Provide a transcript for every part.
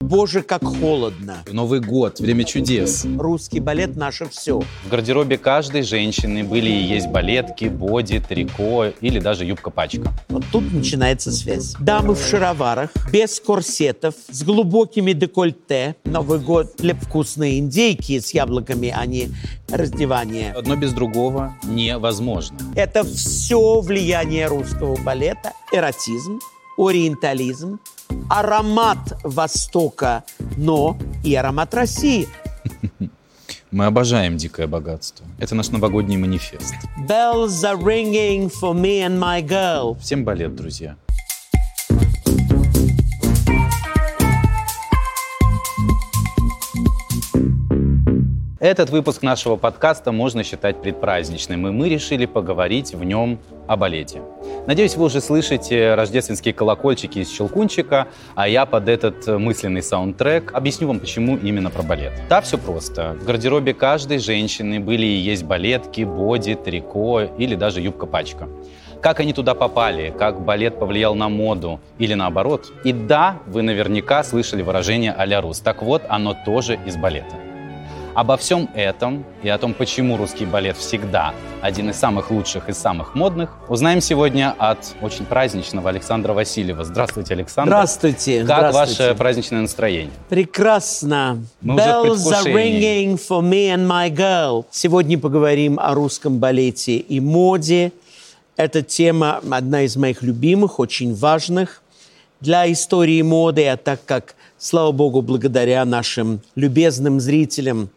Боже, как холодно. Новый год, время чудес. Русский балет – наше все. В гардеробе каждой женщины были и есть балетки, боди, трико или даже юбка-пачка. Вот тут начинается связь. Дамы в шароварах, без корсетов, с глубокими декольте. Новый год для вкусной индейки с яблоками, а не раздевание. Одно без другого невозможно. Это все влияние русского балета, эротизм, ориентализм, аромат Востока, но и аромат России. Мы обожаем дикое богатство. Это наш новогодний манифест. Bells are ringing for me and my girl. Всем балет, друзья. Этот выпуск нашего подкаста можно считать предпраздничным, и мы решили поговорить в нем о балете. Надеюсь, вы уже слышите рождественские колокольчики из Щелкунчика, а я под этот мысленный саундтрек объясню вам, почему именно про балет. Да, все просто. В гардеробе каждой женщины были и есть балетки, боди, трико или даже юбка-пачка как они туда попали, как балет повлиял на моду или наоборот. И да, вы наверняка слышали выражение «а-ля Рус». Так вот, оно тоже из балета. Обо всем этом и о том, почему русский балет всегда один из самых лучших и самых модных, узнаем сегодня от очень праздничного Александра Васильева. Здравствуйте, Александр. Здравствуйте. Как здравствуйте. ваше праздничное настроение? Прекрасно. Мы уже Bells are предвкушении. ringing for me and my girl. Сегодня поговорим о русском балете и моде. Эта тема одна из моих любимых, очень важных для истории моды, а так как, слава богу, благодаря нашим любезным зрителям,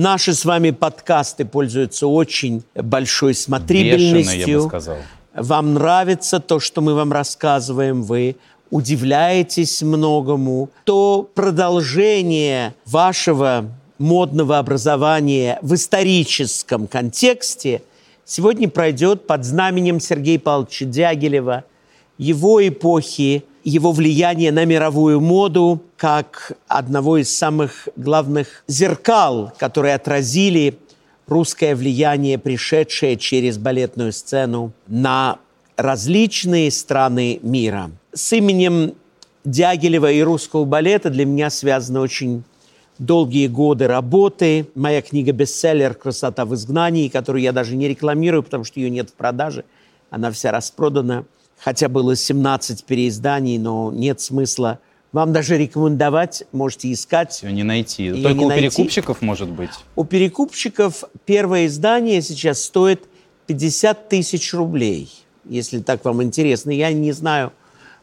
наши с вами подкасты пользуются очень большой смотрибельностью. Бешеной, я бы сказал. Вам нравится то, что мы вам рассказываем, вы удивляетесь многому, то продолжение вашего модного образования в историческом контексте сегодня пройдет под знаменем Сергея Павловича Дягилева, его эпохи, его влияние на мировую моду как одного из самых главных зеркал, которые отразили русское влияние, пришедшее через балетную сцену на различные страны мира. С именем Дягилева и русского балета для меня связаны очень долгие годы работы. Моя книга-бестселлер «Красота в изгнании», которую я даже не рекламирую, потому что ее нет в продаже. Она вся распродана. Хотя было 17 переизданий, но нет смысла вам даже рекомендовать. Можете искать. Ее не найти. Её Только не у найти. перекупщиков, может быть. У перекупщиков первое издание сейчас стоит 50 тысяч рублей, если так вам интересно. Я не знаю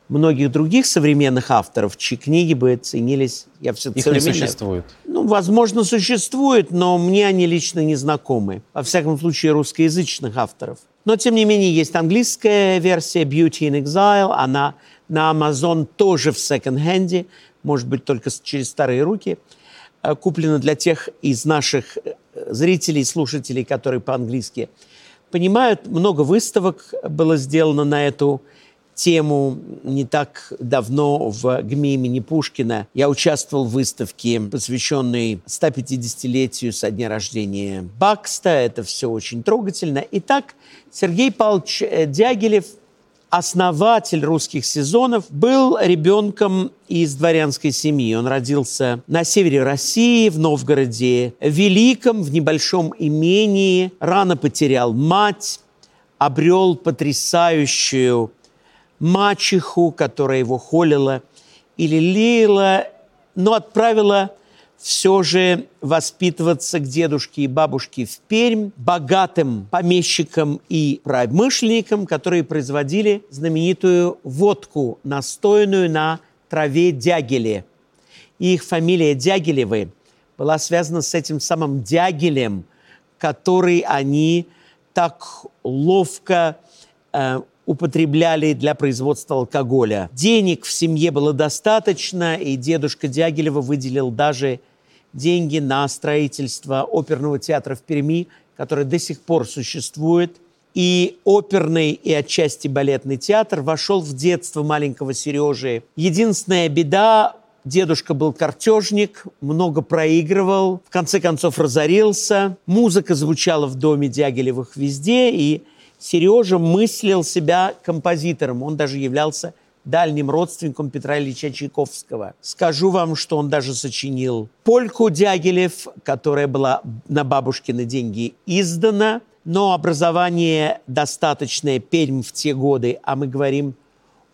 многих других современных авторов, чьи книги бы ценились. Я все Их не существует. Ну, возможно, существует, но мне они лично не знакомы. Во всяком случае, русскоязычных авторов. Но, тем не менее, есть английская версия Beauty in Exile. Она на Amazon тоже в секонд-хенде, может быть, только через старые руки. Э, Куплена для тех из наших э, зрителей, слушателей, которые по-английски понимают. Много выставок было сделано на эту тему не так давно в ГМИ имени Пушкина. Я участвовал в выставке, посвященной 150-летию со дня рождения Бакста. Это все очень трогательно. Итак, Сергей Павлович э, Дягилев, основатель русских сезонов, был ребенком из дворянской семьи. Он родился на севере России, в Новгороде Великом, в небольшом имении. Рано потерял мать, обрел потрясающую мачеху, которая его холила и лелеяла, но отправила все же воспитываться к дедушке и бабушке в Пермь, богатым помещикам и промышленникам, которые производили знаменитую водку, настойную на траве дягеле. И их фамилия Дягилевы была связана с этим самым Дягилем, который они так ловко э, употребляли для производства алкоголя. Денег в семье было достаточно, и дедушка Дягилева выделил даже деньги на строительство оперного театра в Перми, который до сих пор существует. И оперный, и отчасти балетный театр вошел в детство маленького Сережи. Единственная беда Дедушка был картежник, много проигрывал, в конце концов разорился. Музыка звучала в доме Дягилевых везде, и Сережа мыслил себя композитором. Он даже являлся дальним родственником Петра Ильича Чайковского. Скажу вам, что он даже сочинил польку Дягилев, которая была на бабушкины деньги издана, но образование достаточное Пермь в те годы, а мы говорим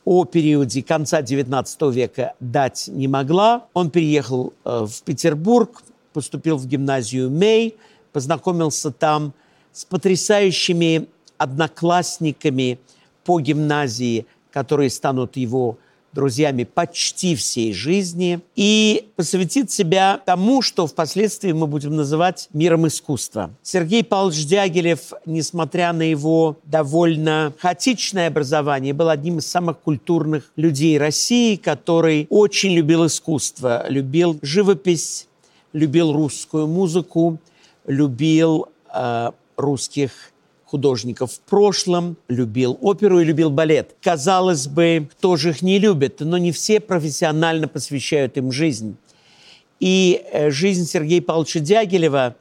о периоде конца XIX века, дать не могла. Он переехал э, в Петербург, поступил в гимназию Мей, познакомился там с потрясающими одноклассниками по гимназии, которые станут его друзьями почти всей жизни, и посвятит себя тому, что впоследствии мы будем называть миром искусства. Сергей Павлович Дягилев, несмотря на его довольно хаотичное образование, был одним из самых культурных людей России, который очень любил искусство, любил живопись, любил русскую музыку, любил э, русских художников в прошлом, любил оперу и любил балет. Казалось бы, кто же их не любит, но не все профессионально посвящают им жизнь. И э, жизнь Сергея Павловича Дягилева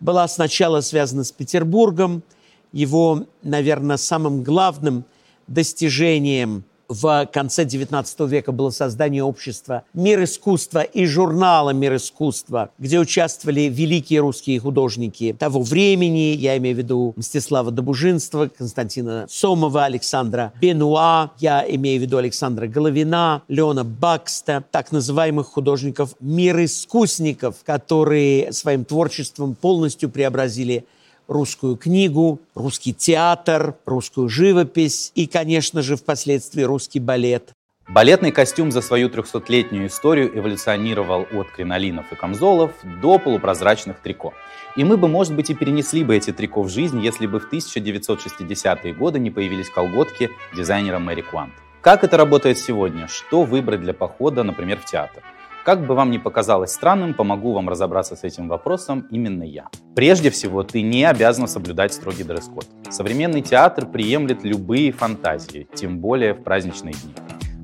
была сначала связана с Петербургом, его, наверное, самым главным достижением – в конце XIX века было создание общества «Мир искусства» и журнала «Мир искусства», где участвовали великие русские художники того времени, я имею в виду Мстислава Добужинства, Константина Сомова, Александра Бенуа, я имею в виду Александра Головина, Леона Бакста, так называемых художников «Мир искусников», которые своим творчеством полностью преобразили русскую книгу, русский театр, русскую живопись и, конечно же, впоследствии русский балет. Балетный костюм за свою 300-летнюю историю эволюционировал от кринолинов и камзолов до полупрозрачных трико. И мы бы, может быть, и перенесли бы эти трико в жизнь, если бы в 1960-е годы не появились колготки дизайнера Мэри Квант. Как это работает сегодня? Что выбрать для похода, например, в театр? Как бы вам ни показалось странным, помогу вам разобраться с этим вопросом именно я. Прежде всего, ты не обязан соблюдать строгий дресс-код. Современный театр приемлет любые фантазии, тем более в праздничные дни.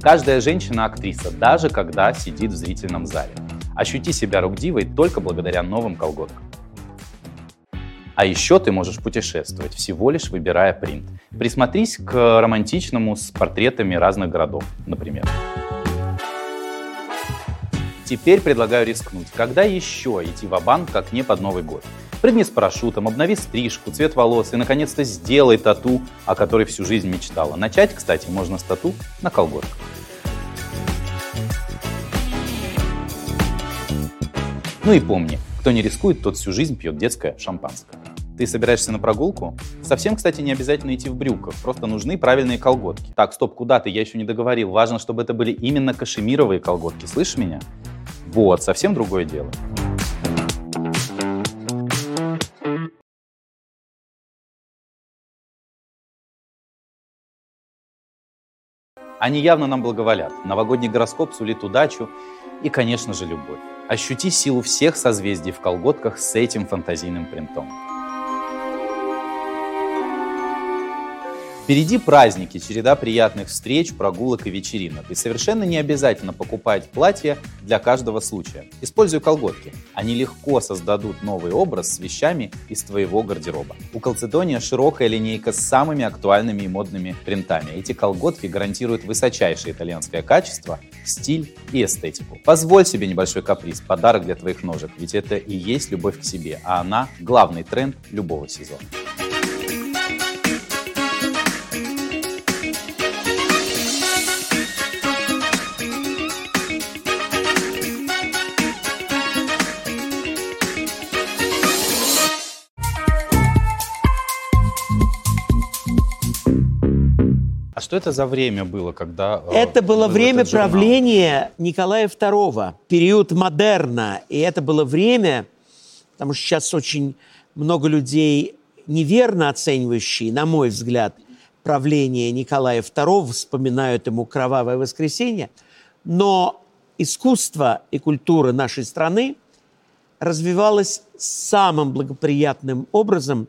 Каждая женщина актриса, даже когда сидит в зрительном зале. Ощути себя рок-дивой только благодаря новым колготкам. А еще ты можешь путешествовать, всего лишь выбирая принт. Присмотрись к романтичному с портретами разных городов, например. Теперь предлагаю рискнуть. Когда еще идти в банк как не под Новый год? Прыгни с парашютом, обнови стрижку, цвет волос и, наконец-то, сделай тату, о которой всю жизнь мечтала. Начать, кстати, можно с тату на колготках. Ну и помни, кто не рискует, тот всю жизнь пьет детское шампанское. Ты собираешься на прогулку? Совсем, кстати, не обязательно идти в брюках, просто нужны правильные колготки. Так, стоп, куда ты? Я еще не договорил. Важно, чтобы это были именно кашемировые колготки. Слышишь меня? Вот, совсем другое дело. Они явно нам благоволят. Новогодний гороскоп сулит удачу и, конечно же, любовь. Ощути силу всех созвездий в колготках с этим фантазийным принтом. Впереди праздники, череда приятных встреч, прогулок и вечеринок. И совершенно не обязательно покупать платье для каждого случая. Используй колготки. Они легко создадут новый образ с вещами из твоего гардероба. У Calcedonia широкая линейка с самыми актуальными и модными принтами. Эти колготки гарантируют высочайшее итальянское качество, стиль и эстетику. Позволь себе небольшой каприз, подарок для твоих ножек, ведь это и есть любовь к себе, а она главный тренд любого сезона. Что это за время было, когда... Э, это было время правления Николая II, период модерна. И это было время, потому что сейчас очень много людей неверно оценивающие, на мой взгляд, правление Николая II, вспоминают ему «Кровавое воскресенье», но искусство и культура нашей страны развивалось самым благоприятным образом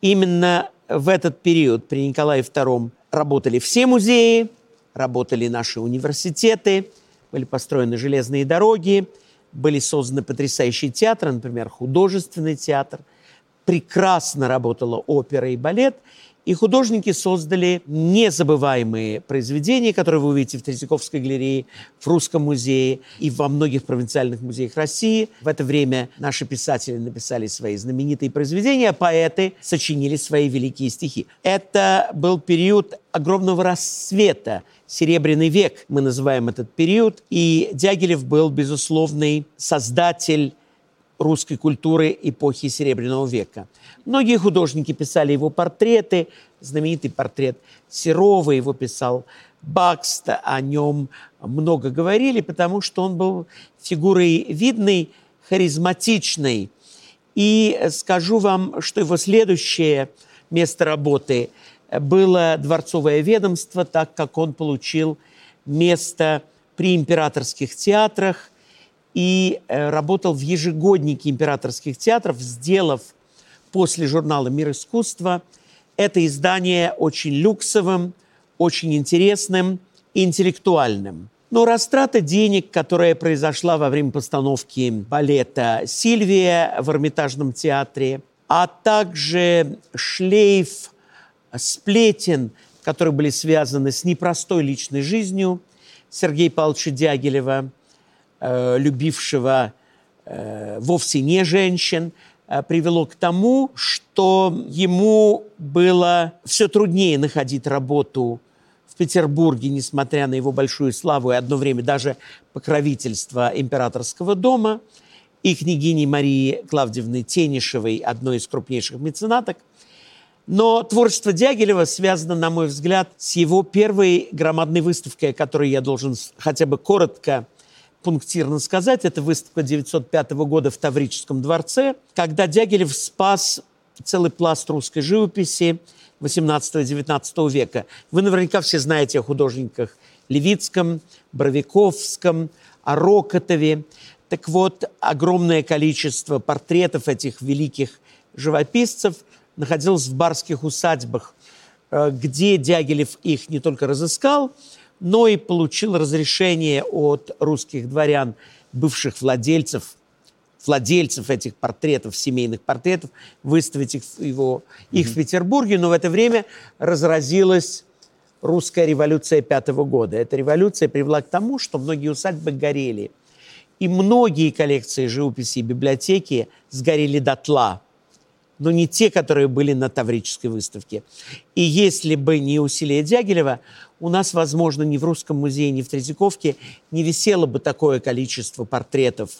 именно в этот период при Николае II работали все музеи, работали наши университеты, были построены железные дороги, были созданы потрясающие театры, например, художественный театр, прекрасно работала опера и балет, И художники создали незабываемые произведения, которые вы увидите в Третьяковской галерее, в Русском музее и во многих провинциальных музеях России. В это время наши писатели написали свои знаменитые произведения, а поэты сочинили свои великие стихи. Это был период огромного рассвета, Серебряный век, мы называем этот период. И Дягилев был безусловный создатель русской культуры эпохи Серебряного века. Многие художники писали его портреты. Знаменитый портрет Серова его писал Бакст. О нем много говорили, потому что он был фигурой видной, харизматичной. И скажу вам, что его следующее место работы было дворцовое ведомство, так как он получил место при императорских театрах и э, работал в ежегоднике императорских театров, сделав после журнала «Мир искусства» это издание очень люксовым, очень интересным интеллектуальным. Но растрата денег, которая произошла во время постановки балета «Сильвия» в Эрмитажном театре, а также шлейф сплетен, которые были связаны с непростой личной жизнью Сергея Павловича Дягилева, э, любившего э, вовсе не женщин, Э, привело к тому, что ему было все труднее находить работу в Петербурге, несмотря на его большую славу и одно время даже покровительство императорского дома и княгини Марии Клавдевны Тенишевой, одной из крупнейших меценаток. Но творчество Дягилева связано, на мой взгляд, с его первой громадной выставкой, о которой я должен хотя бы коротко пунктирно сказать, это выставка 905 года в Таврическом дворце, когда Дягилев спас целый пласт русской живописи 18-19 века. Вы наверняка все знаете о художниках Левицком, Боровиковском, о Рокотове. Так вот, огромное количество портретов этих великих живописцев находилось в барских усадьбах, э, где Дягилев их не только разыскал, но и получил разрешение от русских дворян, бывших владельцев, владельцев этих портретов, семейных портретов, выставить их, его, их mm-hmm. в Петербурге. Но в это время разразилась русская революция пятого года. Эта революция привела к тому, что многие усадьбы горели. И многие коллекции живописи и библиотеки сгорели дотла но не те, которые были на Таврической выставке. И если бы не усилия Дягилева, у нас, возможно, ни в Русском музее, ни в Третьяковке не висело бы такое количество портретов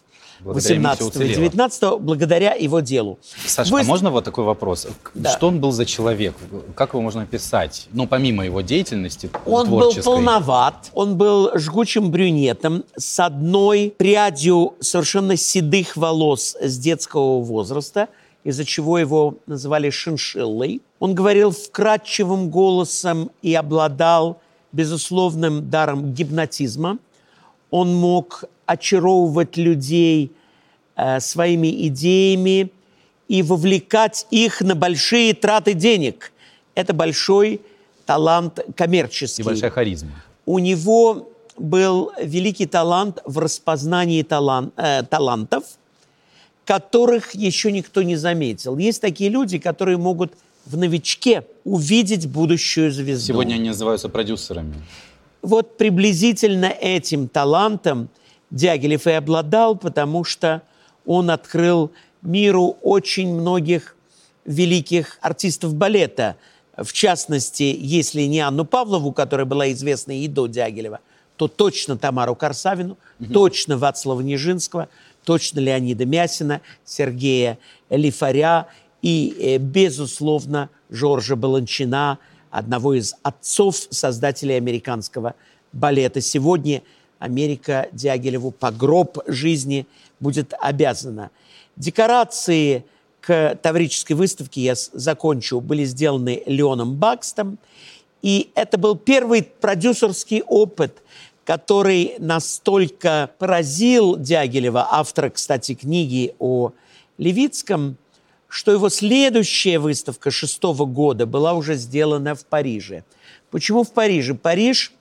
18-19 благодаря его делу. Саша, Вы... а можно вот такой вопрос? Да. Что он был за человек? Как его можно описать? Ну, помимо его деятельности Он был полноват, он был жгучим брюнетом с одной прядью совершенно седых волос с детского возраста – из-за чего его называли шиншиллой. Он говорил вкрадчивым голосом и обладал безусловным даром гипнотизма. Он мог очаровывать людей э, своими идеями и вовлекать их на большие траты денег. Это большой талант коммерческий. И большая харизма. У него был великий талант в распознании талан, э, талантов – которых еще никто не заметил. Есть такие люди, которые могут в новичке увидеть будущую звезду. Сегодня они называются продюсерами. Вот приблизительно этим талантом Дягилев и обладал, потому что он открыл миру очень многих великих артистов балета. В частности, если не Анну Павлову, которая была известна и до Дягилева, то точно Тамару Корсавину, угу. точно Вацлава Нижинского – точно Леонида Мясина, Сергея Лифаря и, э, безусловно, Жоржа Баланчина, одного из отцов создателей американского балета. Сегодня Америка Дягилеву по гроб жизни будет обязана. Декорации к Таврической выставке, я закончу, были сделаны Леоном Бакстом. И это был первый продюсерский опыт – который настолько поразил Дягилева, автора, кстати, книги о Левицком, что его следующая выставка шестого года была уже сделана в Париже. Почему в Париже? Париж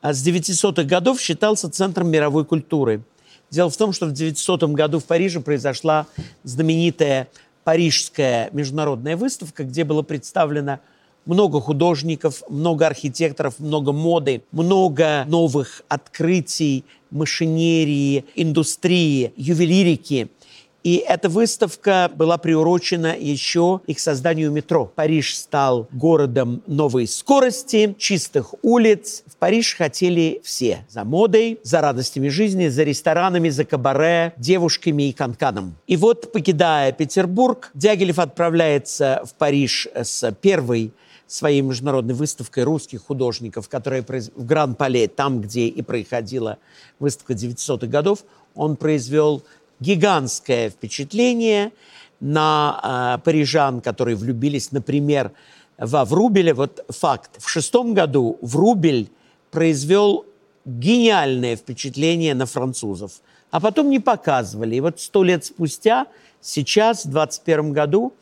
а, с 900-х годов считался центром мировой культуры. Дело в том, что в 900 году в Париже произошла знаменитая Парижская международная выставка, где было представлено много художников, много архитекторов, много моды, много новых открытий, машинерии, индустрии, ювелирики – и эта выставка была приурочена еще и к созданию метро. Париж стал городом новой скорости, чистых улиц. В Париж хотели все. За модой, за радостями жизни, за ресторанами, за кабаре, девушками и канканом. И вот, покидая Петербург, Дягилев отправляется в Париж с первой своей международной выставкой русских художников, которая в Гран-Пале, там, где и происходила выставка 900-х годов, он произвел гигантское впечатление на э, парижан, которые влюбились, например, во Врубеля. Вот факт. В шестом году Врубель произвел гениальное впечатление на французов. А потом не показывали. И вот сто лет спустя, сейчас, в 21 году,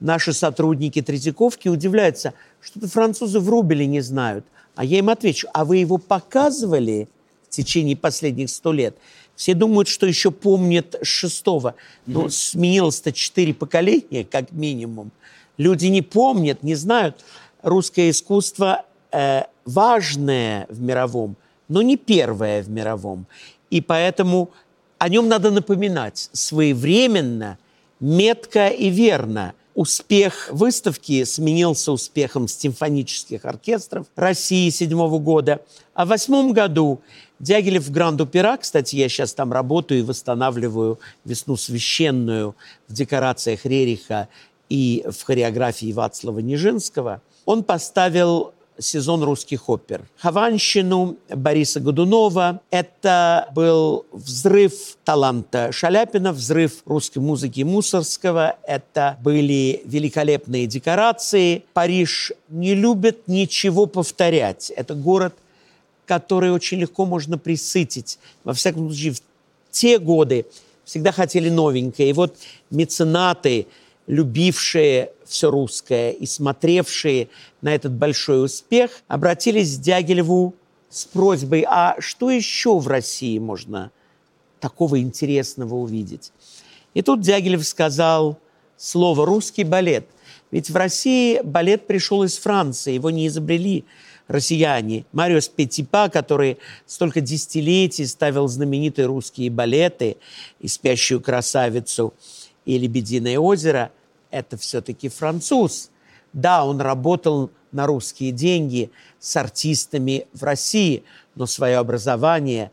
наши сотрудники Третьяковки удивляются, что-то французы Врубеля не знают. А я им отвечу, а вы его показывали в течение последних сто лет? Все думают, что еще помнят шестого. Но mm-hmm. сменилось-то четыре поколения, как минимум. Люди не помнят, не знают. Русское искусство э, важное в мировом, но не первое в мировом. И поэтому о нем надо напоминать своевременно, метко и верно. Успех выставки сменился успехом симфонических оркестров России седьмого года. А в восьмом году Дягилев в Гранд-Опера, кстати, я сейчас там работаю и восстанавливаю «Весну священную» в декорациях Рериха и в хореографии Вацлава Нижинского, он поставил сезон русских опер. Хованщину Бориса Годунова. Это был взрыв таланта Шаляпина, взрыв русской музыки Мусорского. Это были великолепные декорации. Париж не любит ничего повторять. Это город которые очень легко можно присытить. Во всяком случае, в те годы всегда хотели новенькое. И вот меценаты, любившие все русское и смотревшие на этот большой успех, обратились к Дягилеву с просьбой, а что еще в России можно такого интересного увидеть? И тут Дягилев сказал слово «русский балет». Ведь в России балет пришел из Франции, его не изобрели россияне. Мариус Петипа, который столько десятилетий ставил знаменитые русские балеты и «Спящую красавицу» и «Лебединое озеро», это все-таки француз. Да, он работал на русские деньги с артистами в России, но свое образование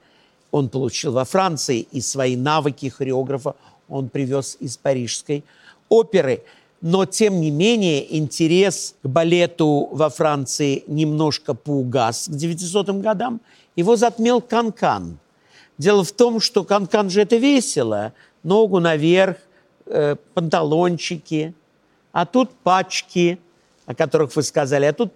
он получил во Франции, и свои навыки хореографа он привез из парижской оперы – но, тем не менее, интерес к балету во Франции немножко поугас к 900 годам. Его затмил канкан. -кан. Дело в том, что канкан -кан же это весело. Ногу наверх, э, панталончики. А тут пачки, о которых вы сказали. А тут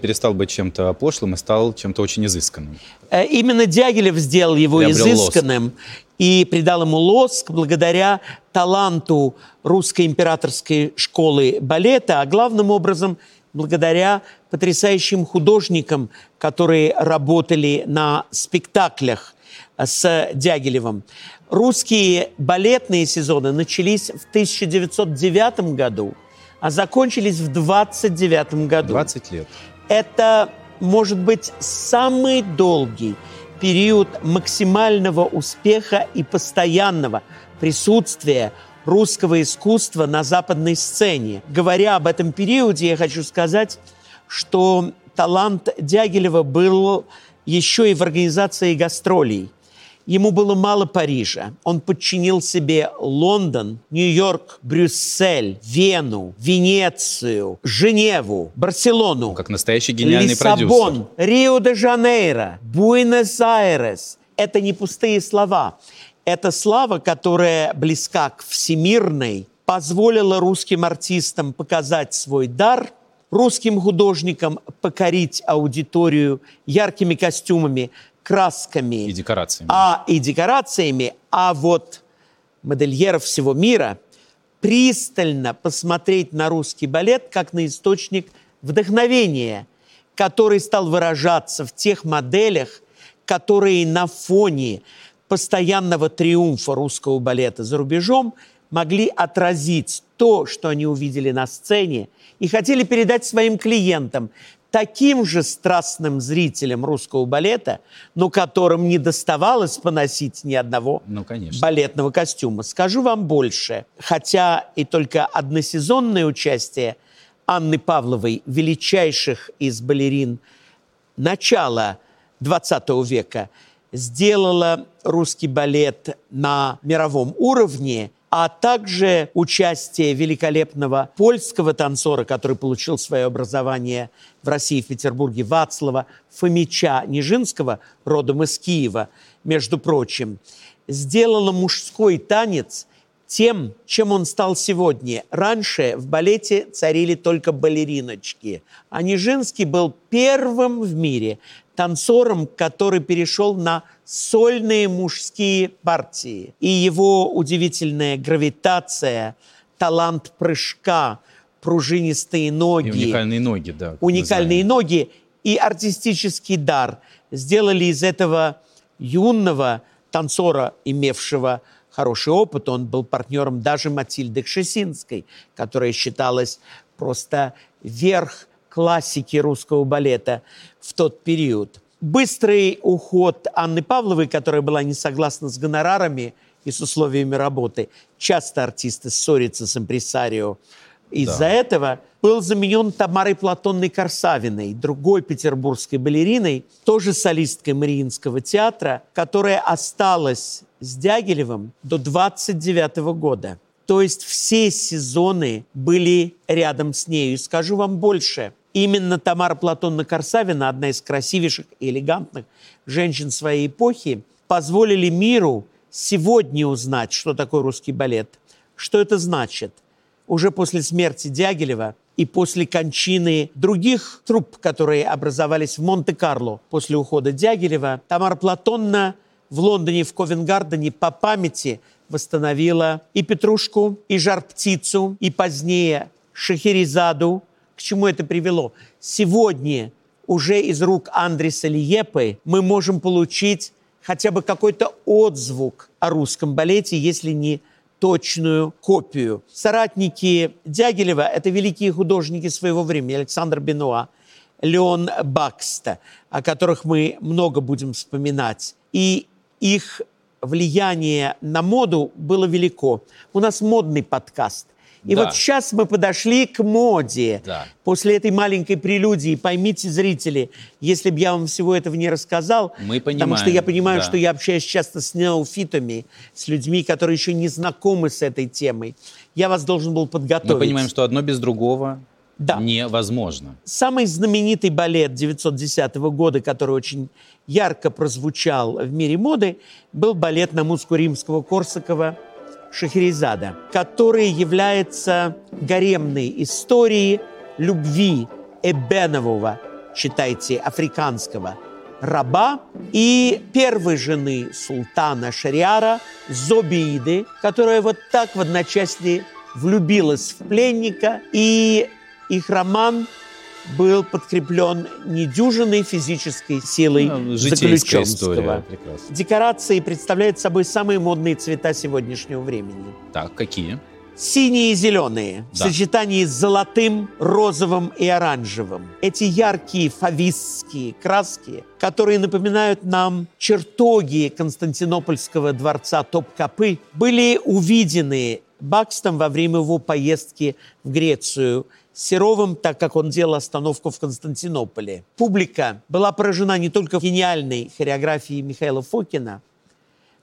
перестал быть чем-то пошлым и стал чем-то очень изысканным. Э, именно Дягилев сделал его Приобрел изысканным лоск. И придал ему лоск благодаря таланту русской императорской школы балета, а главным образом благодаря потрясающим художникам, которые работали на спектаклях с Дягилевым. Русские балетные сезоны начались в 1909 году, а закончились в 29 году. 20 лет это может быть самый долгий период максимального успеха и постоянного присутствия русского искусства на западной сцене. Говоря об этом периоде, я хочу сказать, что талант Дягилева был еще и в организации гастролей. Ему было мало Парижа. Он подчинил себе Лондон, Нью-Йорк, Брюссель, Вену, Венецию, Женеву, Барселону. Как настоящий гениальный Лиссабон, продюсер. Рио-де-Жанейро, Буэнос-Айрес. Это не пустые слова. Это слава, которая близка к всемирной, позволила русским артистам показать свой дар – русским художникам покорить аудиторию яркими костюмами, красками. И декорациями. А, и декорациями. А вот модельеров всего мира пристально посмотреть на русский балет как на источник вдохновения, который стал выражаться в тех моделях, которые на фоне постоянного триумфа русского балета за рубежом могли отразить то, что они увидели на сцене, и хотели передать своим клиентам, таким же страстным зрителям русского балета, но которым не доставалось поносить ни одного ну, конечно. балетного костюма. Скажу вам больше, хотя и только односезонное участие Анны Павловой, величайших из балерин начала XX века, сделала русский балет на мировом уровне – а также участие великолепного польского танцора, который получил свое образование в России, в Петербурге, Вацлава Фомича Нижинского, родом из Киева, между прочим, сделала мужской танец тем, чем он стал сегодня. Раньше в балете царили только балериночки, а Нижинский был первым в мире танцором, который перешел на сольные мужские партии. И его удивительная гравитация, талант прыжка, пружинистые ноги. И уникальные ноги, да. Уникальные ноги и артистический дар сделали из этого юного танцора, имевшего хороший опыт, он был партнером даже Матильды Кшесинской, которая считалась просто верх классики русского балета в тот период. Быстрый уход Анны Павловой, которая была не согласна с гонорарами и с условиями работы. Часто артисты ссорятся с импресарио. Из-за да. этого был заменен Тамарой Платонной Корсавиной, другой петербургской балериной, тоже солисткой Мариинского театра, которая осталась с Дягилевым до 29 года. То есть все сезоны были рядом с нею. И скажу вам больше – Именно Тамара Платонна Корсавина, одна из красивейших и элегантных женщин своей эпохи, позволили миру сегодня узнать, что такое русский балет. Что это значит? Уже после смерти Дягилева и после кончины других труп, которые образовались в Монте-Карло после ухода Дягилева, Тамара Платонна в Лондоне, в Ковенгардене по памяти восстановила и Петрушку, и Жар-птицу, и позднее Шахерезаду, к чему это привело? Сегодня уже из рук Андреса Лиепы мы можем получить хотя бы какой-то отзвук о русском балете, если не точную копию. Соратники Дягилева – это великие художники своего времени. Александр Бенуа, Леон Бакста, о которых мы много будем вспоминать. И их влияние на моду было велико. У нас модный подкаст. И да. вот сейчас мы подошли к моде. Да. После этой маленькой прелюдии, поймите, зрители, если бы я вам всего этого не рассказал, мы понимаем, потому что я понимаю, да. что я общаюсь часто с неофитами, с людьми, которые еще не знакомы с этой темой, я вас должен был подготовить. Мы понимаем, что одно без другого да. невозможно. Самый знаменитый балет 910 года, который очень ярко прозвучал в мире моды, был балет на музыку римского Корсакова – Шахерезада, который является гаремной историей любви эбенового, читайте, африканского раба и первой жены султана Шариара Зобииды, которая вот так в одночасье влюбилась в пленника, и их роман был подкреплен недюжинной физической силой ну, заключенского. Декорации представляют собой самые модные цвета сегодняшнего времени. Так, какие? Синие и зеленые, да. в сочетании с золотым, розовым и оранжевым. Эти яркие фавистские краски, которые напоминают нам чертоги Константинопольского дворца Топкапы, были увидены Бакстом во время его поездки в Грецию – Серовым, так как он делал остановку в Константинополе. Публика была поражена не только гениальной хореографией Михаила Фокина,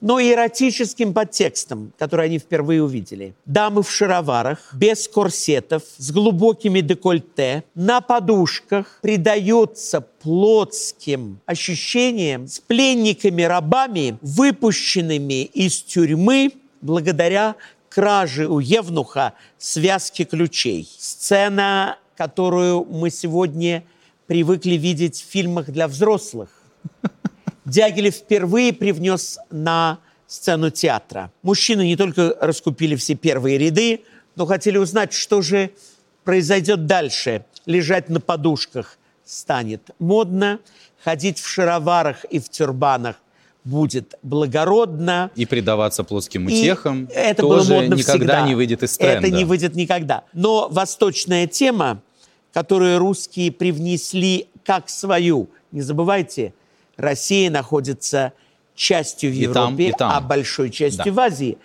но и эротическим подтекстом, который они впервые увидели. Дамы в шароварах, без корсетов, с глубокими декольте, на подушках, предаются плотским ощущениям с пленниками-рабами, выпущенными из тюрьмы благодаря кражи у Евнуха связки ключей. Сцена, которую мы сегодня привыкли видеть в фильмах для взрослых. Дягилев впервые привнес на сцену театра. Мужчины не только раскупили все первые ряды, но хотели узнать, что же произойдет дальше. Лежать на подушках станет модно, ходить в шароварах и в тюрбанах будет благородно. И предаваться плоским И утехам это тоже было модно никогда всегда. не выйдет из тренда. Это не выйдет никогда. Но восточная тема, которую русские привнесли как свою, не забывайте, Россия находится частью в И там, Европе, и там. а большой частью Да. в Азии.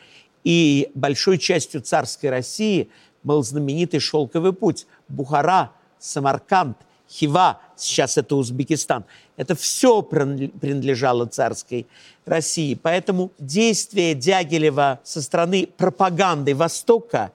И большой частью царской России был знаменитый шелковый путь. Бухара, Самарканд, Хива, сейчас это Узбекистан. Это все принадлежало царской России. Поэтому действие Дягилева со стороны пропаганды Востока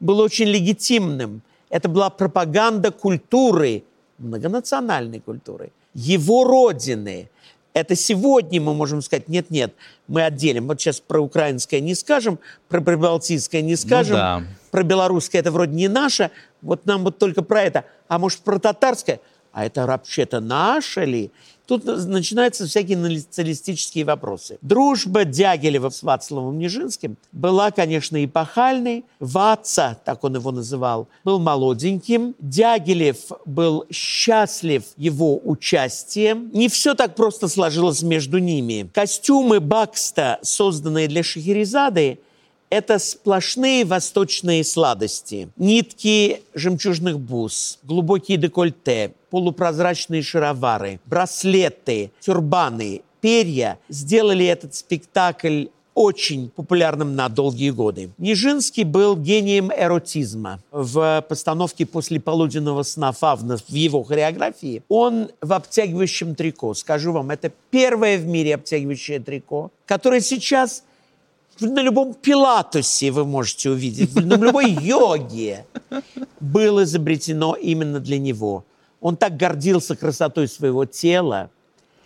было очень легитимным. Это была пропаганда культуры, многонациональной культуры, его родины. Это сегодня мы можем сказать, нет-нет, мы отделим. Вот сейчас про украинское не скажем, про прибалтийское не скажем, да. про белорусское это вроде не наше, вот нам вот только про это. А может про татарское? А это вообще-то наше ли? Тут начинаются всякие националистические вопросы. Дружба Дягилева с Вацлавом Нижинским была, конечно, эпохальной. Ваца, так он его называл, был молоденьким. Дягилев был счастлив его участием. Не все так просто сложилось между ними. Костюмы Бакста, созданные для Шахерезады, это сплошные восточные сладости. Нитки жемчужных бус, глубокие декольте, полупрозрачные шаровары, браслеты, тюрбаны, перья сделали этот спектакль очень популярным на долгие годы. Нижинский был гением эротизма. В постановке «После полуденного сна» Фавна в его хореографии он в обтягивающем трико. Скажу вам, это первое в мире обтягивающее трико, которое сейчас на любом пилатусе вы можете увидеть, на любой йоге было изобретено именно для него. Он так гордился красотой своего тела.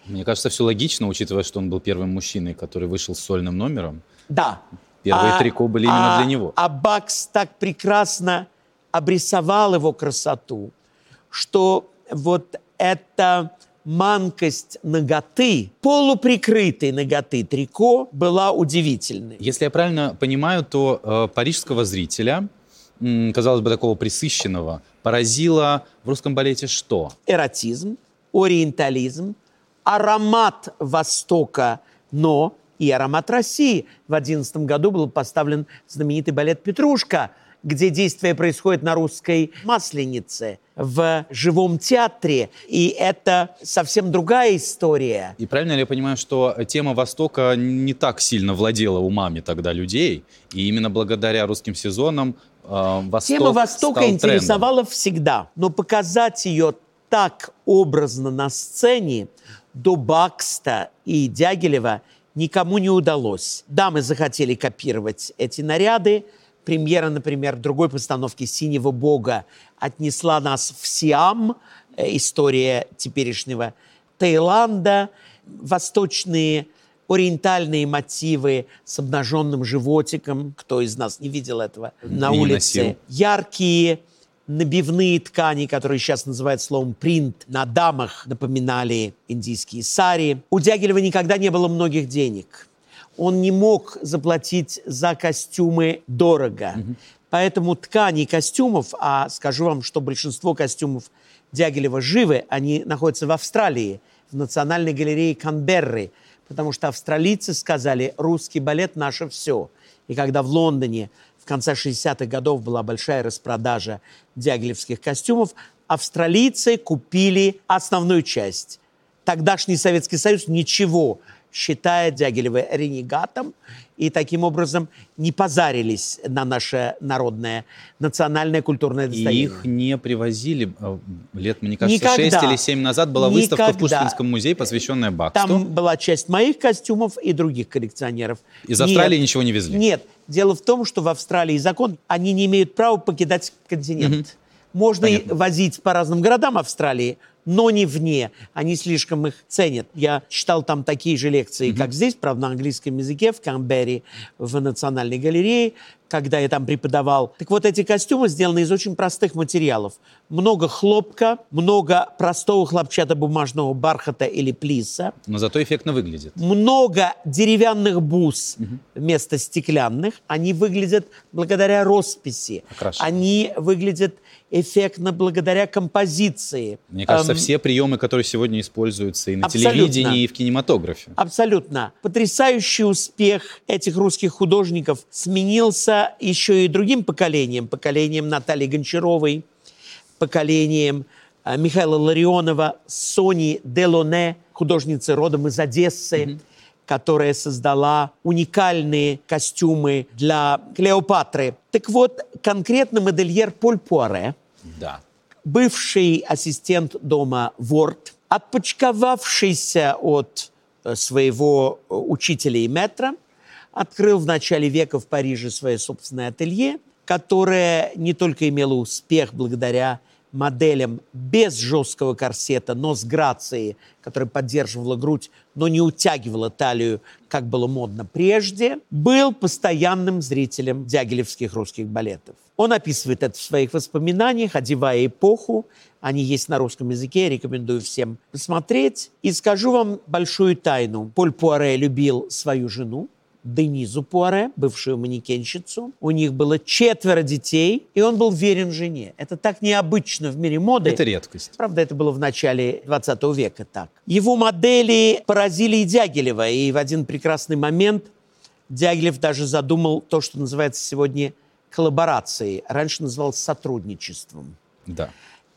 Мне кажется, все логично, учитывая, что он был первым мужчиной, который вышел с сольным номером. Да. Первые трико были именно а- для него. А Бакс так прекрасно обрисовал его красоту, что вот эта манкость ноготы, полуприкрытой ноготы трико была удивительной. Если я правильно понимаю, то э, парижского зрителя, м, казалось бы, такого присыщенного, поразило в русском балете что? эротизм, ориентализм, аромат Востока, но и аромат России. В 2011 году был поставлен знаменитый балет «Петрушка», где действие происходит на русской масленице, в живом театре. И это совсем другая история. И правильно ли я понимаю, что тема Востока не так сильно владела умами тогда людей, и именно благодаря русским сезонам э, Восток Тема Востока интересовала всегда, но показать ее так образно на сцене до Бакста и Дягилева никому не удалось. Да, мы захотели копировать эти наряды. Премьера, например, другой постановки «Синего бога» отнесла нас в Сиам, э, история теперешнего Таиланда, восточные ориентальные мотивы с обнаженным животиком. Кто из нас не видел этого на не улице? носил. Яркие набивные ткани, которые сейчас называют словом принт, на дамах напоминали индийские сари. У Дягилева никогда не было многих денег. Он не мог заплатить за костюмы дорого. Поэтому ткани костюмов, а скажу вам, что большинство костюмов Дягилева живы, они находятся в Австралии, в Национальной галерее Канберры, потому что австралийцы сказали, русский балет наше все. И когда в Лондоне в конце 60-х годов была большая распродажа дягилевских костюмов, австралийцы купили основную часть. Тогдашний Советский Союз ничего считая Дягилева ренегатом, и таким образом не позарились на наше народное, национальное культурное И достояние. их не привозили э, лет, мне кажется, Никогда. 6 или 7 назад была выставка в Никогда. Пушкинском музее, посвященная Баксту. Там была часть моих костюмов и других коллекционеров. Из Нет. Австралии ничего не везли? Нет. Дело в том, что в Австралии закон, они не имеют права покидать континент. Можно и Понятно. возить по разным городам Австралии, но не вне. Они слишком их ценят. Я читал там такие же лекции, как здесь, правда, на английском языке, в Канберре, в Национальной галерее, когда я там преподавал. Так вот, эти костюмы сделаны из очень простых материалов. Много хлопка, много простого хлопчатобумажного бархата или плиса, Но зато эффектно выглядит. много деревянных бус вместо стеклянных. Они выглядят благодаря росписи. Окрашены. Они выглядят эффектно благодаря композиции. Мне кажется, Получается, все приемы, которые сегодня используются и на Абсолютно. телевидении, и в кинематографе. Абсолютно. Потрясающий успех этих русских художников сменился еще и другим поколением. Поколением Натальи Гончаровой, поколением э, Михаила Ларионова, Сони Делоне, художницы родом из Одессы, которая создала уникальные костюмы для Клеопатры. Так вот, конкретно модельер Поль Пуаре, Да. бывший ассистент дома Ворд, отпочковавшийся от э, своего э, учителя и метра, открыл в начале века в Париже свое собственное ателье, которое не только имело успех благодаря моделям без жесткого корсета, но с грацией, которая поддерживала грудь, но не утягивала талию, как было модно прежде, был постоянным зрителем дягилевских русских балетов. Он описывает это в своих воспоминаниях, одевая эпоху. Они есть на русском языке, я рекомендую всем посмотреть. И скажу вам большую тайну. Поль Пуаре любил свою жену, Денизу Пуаре, бывшую манекенщицу. У них было четверо детей, и он был верен жене. Это так необычно в мире моды. Это редкость. Правда, это было в начале 20 века так. Его модели поразили и Дягилева, и в один прекрасный момент Дягилев даже задумал то, что называется сегодня коллаборацией. Раньше называлось сотрудничеством. Да.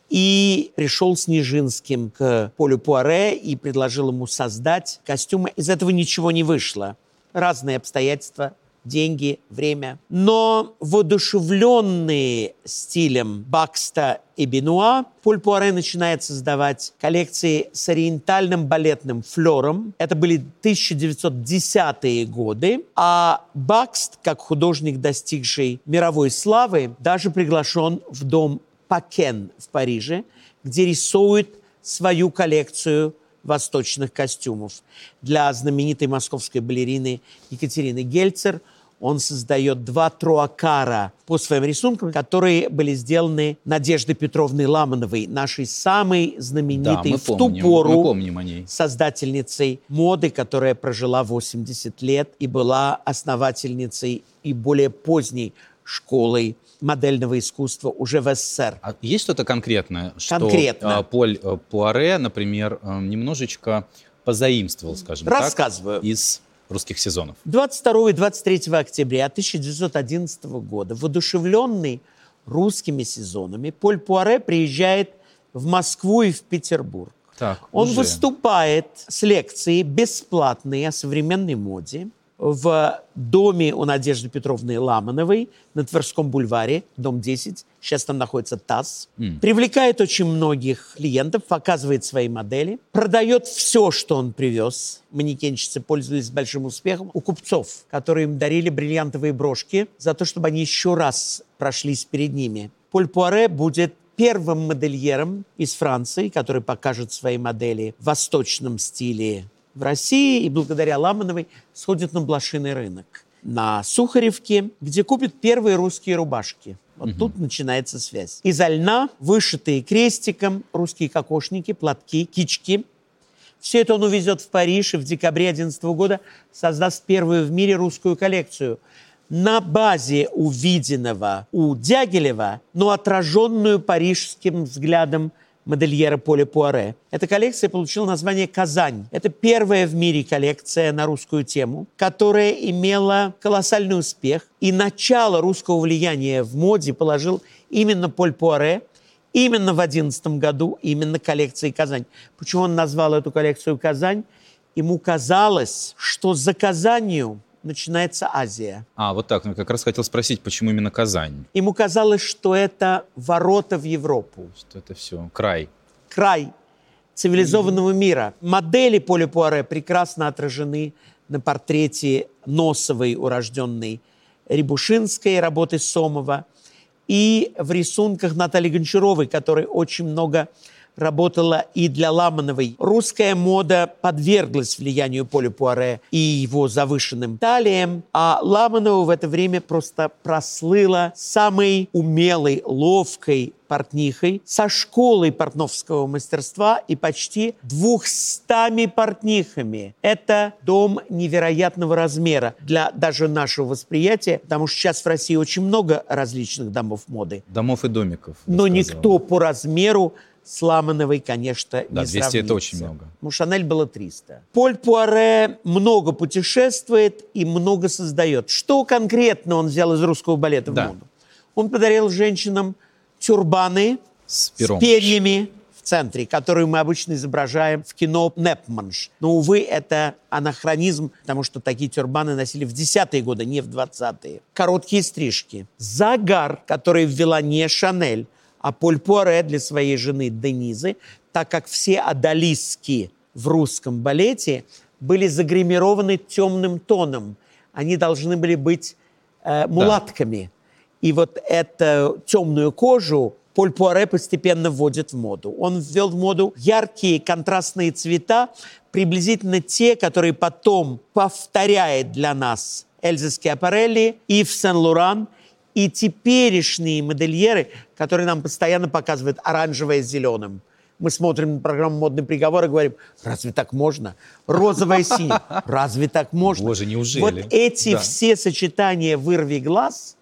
И пришел с Нижинским к Полю Пуаре и предложил ему создать костюмы. Из этого ничего не вышло. Разные обстоятельства, деньги, время. Но воодушевленные стилем Бакста и Бенуа, Поль Пуаре начинает создавать коллекции с ориентальным балетным флером. Это были 1910-е годы. А Бакст, как художник, достигший мировой славы, даже приглашен в дом Пакен в Париже, где рисует свою коллекцию восточных костюмов. Для знаменитой московской балерины Екатерины Гельцер он создает два труакара по своим рисункам, которые были сделаны Надеждой Петровной Ламановой, нашей самой знаменитой Да, в помним, ту пору мы помним о ней. создательницей моды, которая прожила 80 лет и была основательницей и более поздней школой модельного искусства уже в СССР. А есть что-то конкретное, что Конкретно. а, Поль э, Пуаре, например, э, немножечко позаимствовал, скажем Рассказываю. так, из русских сезонов? 22 и 23 октября 1911 года, воодушевленный русскими сезонами, Поль Пуаре приезжает в Москву и в Петербург. Так, Он уже. выступает с лекцией бесплатной о современной моде в доме у Надежды Петровны Ламановой на Тверском бульваре, дом 10. Сейчас там находится ТАСС. Привлекает очень многих клиентов, показывает свои модели, продает все, что он привез. Манекенщицы пользовались большим успехом у купцов, которые им дарили бриллиантовые брошки за то, чтобы они еще раз прошлись перед ними. Поль Пуаре будет первым модельером из Франции, который покажет свои модели в восточном стиле в России и благодаря Ламановой сходит на блошиный рынок на Сухаревке, где купит первые русские рубашки. Вот тут начинается связь. Из льна, вышитые крестиком, русские кокошники, платки, кички. Все это он увезет в Париж и в декабре 2011 года создаст первую в мире русскую коллекцию на базе увиденного у Дягилева, но отраженную парижским взглядом модельера Поля Пуаре. Эта коллекция получила название «Казань». Это первая в мире коллекция на русскую тему, которая имела колоссальный успех. И начало русского влияния в моде положил именно Поль Пуаре, именно в 2011 году, именно коллекцией «Казань». Почему он назвал эту коллекцию «Казань»? Ему казалось, что за Казанью начинается Азия. А, вот так. Ну, как раз хотел спросить, почему именно Казань? Ему казалось, что это ворота в Европу. Что это все край. край цивилизованного мира. Модели Поля Пуаре прекрасно отражены на портрете Носовой, урожденной Рябушинской, работы Сомова, и в рисунках Натальи Гончаровой, которая очень много работала и для Ламановой. Русская мода подверглась влиянию Поля Пуаре и его завышенным талиям, а Ламанова в это время просто прослыла самой умелой, ловкой портнихой, со школой портновского мастерства и почти двухстами портнихами. Это дом невероятного размера для даже нашего восприятия, потому что сейчас в России очень много различных домов моды. Домов и домиков. Но сказал. никто по размеру с Ламановой, конечно, Да, не 200 это сравнится. очень много. Ну, Шанель было 300. Поль Пуаре много путешествует и много создает. Что конкретно он взял из русского балета Да. в моду? Он подарил женщинам тюрбаны С пером. с перьями в центре, которые мы обычно изображаем в кино «Непманш». Но, увы, это анахронизм, потому что такие тюрбаны носили в десятые годы, не в двадцатые. Короткие стрижки. Загар, который ввела не Шанель, а Поль Пуаре для своей жены Денизы, так как все одолиски в русском балете были загримированы темным тоном. Они должны были быть э, мулатками. И вот эту темную кожу Поль Пуаре постепенно вводит в моду. Он ввел в моду яркие контрастные цвета, приблизительно те, которые потом повторяет для нас Эльза Скиапарелли, Ив Сен-Луран и теперешние модельеры, которые нам постоянно показывают оранжевое с зеленым. Мы смотрим на программу «Модный приговор» и говорим, разве так можно? Розовое с синим, разве так можно? Боже, неужели? Вот эти Да. все сочетания «Вырви глаз»,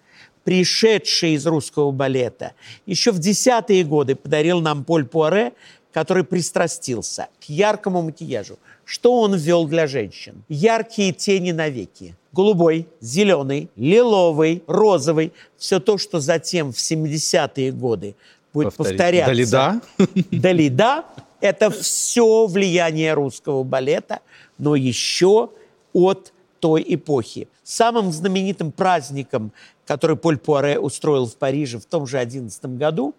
пришедшие из русского балета, еще в десятые годы подарил нам Поль Пуаре, который пристрастился к яркому макияжу. Что он ввел для женщин? Яркие тени навеки. Голубой, зеленый, лиловый, розовый. Все то, что затем в 70-е годы будет Повтори- повторяться. Далида? Далида – это все влияние русского балета, но еще от той эпохи. Самым знаменитым праздником, который Поль Пуаре устроил в Париже в том же 11 году,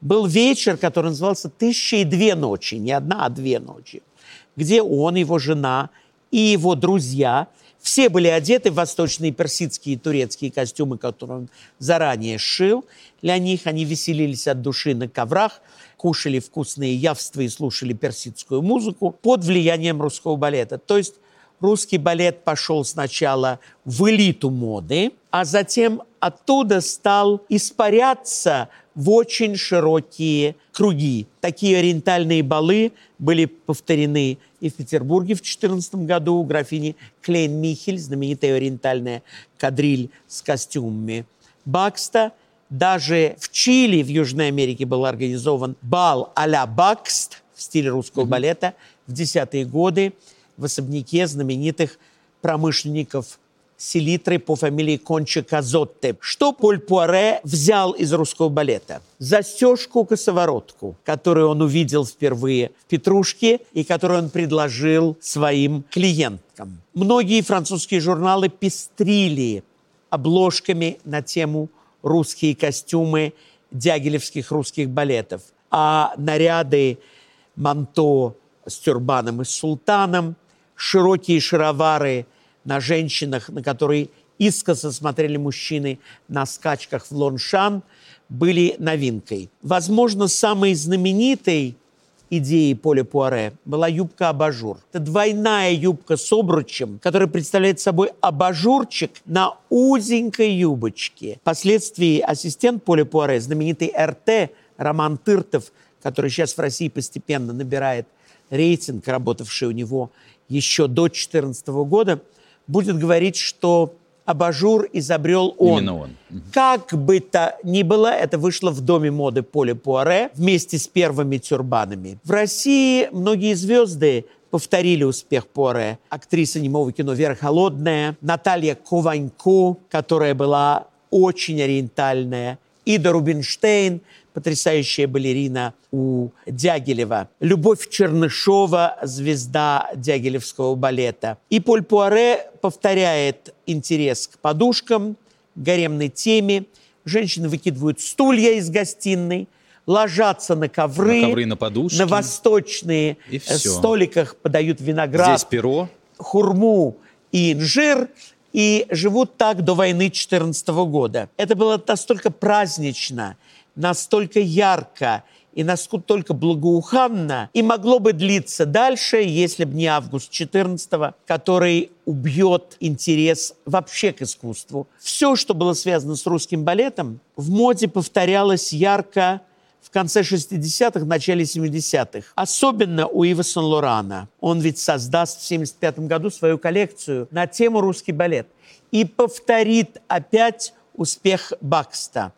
был вечер, который назывался «Тысяча и две ночи», не одна, а две ночи, где он, его жена и его друзья все были одеты в восточные персидские и турецкие костюмы, которые он заранее шил. Для них они веселились от души на коврах, кушали вкусные явства и слушали персидскую музыку под влиянием русского балета. То есть русский балет пошел сначала в элиту моды, а затем оттуда стал испаряться в очень широкие круги. Такие ориентальные балы были повторены и в Петербурге в 2014 году у графини Клейн Михель, знаменитая ориентальная кадриль с костюмами Бакста. Даже в Чили, в Южной Америке, был организован бал а-ля Бакст в стиле русского балета в десятые годы в особняке знаменитых промышленников селитры по фамилии Конча Казотте. Что Поль Пуаре взял из русского балета? Застежку-косоворотку, которую он увидел впервые в Петрушке и которую он предложил своим клиенткам. Многие французские журналы пестрили обложками на тему «Русские костюмы дягилевских русских балетов», а наряды манто с тюрбаном и султаном, широкие шаровары на женщинах, на которые искоса смотрели мужчины на скачках в Лоншан, были новинкой. Возможно, самой знаменитой идеей Поля Пуаре была юбка-абажур. Это двойная юбка с обручем, которая представляет собой абажурчик на узенькой юбочке. Впоследствии ассистент Поля Пуаре, знаменитый РТ Роман Тыртов, который сейчас в России постепенно набирает рейтинг, работавший у него еще до 2014 года, будет говорить, что абажур изобрел он. Именно он. Как бы то ни было, это вышло в доме моды Поля Пуаре вместе с первыми тюрбанами. В России многие звезды повторили успех Пуаре. Актриса немого кино Вера Холодная, Наталья Кованько, которая была очень ориентальная, Ида Рубинштейн, потрясающая балерина у Дягилева. Любовь Чернышова, звезда дягилевского балета. И Поль Пуаре повторяет интерес к подушкам, гаремной теме. Женщины выкидывают стулья из гостиной, ложатся на ковры, На ковры, на подушки. на восточные столиках подают виноград Здесь перо. хурму и инжир, и живут так до войны 14 года. Это было настолько празднично, настолько ярко и настолько благоуханно, и могло бы длиться дальше, если бы не август 14 который убьет интерес вообще к искусству. Все, что было связано с русским балетом, в моде повторялось ярко в конце 60-х, начале 70-х. Особенно у Ива Сан-Лорана. Он ведь создаст в 75 году свою коллекцию на тему «Русский балет» и повторит опять успех Бакста.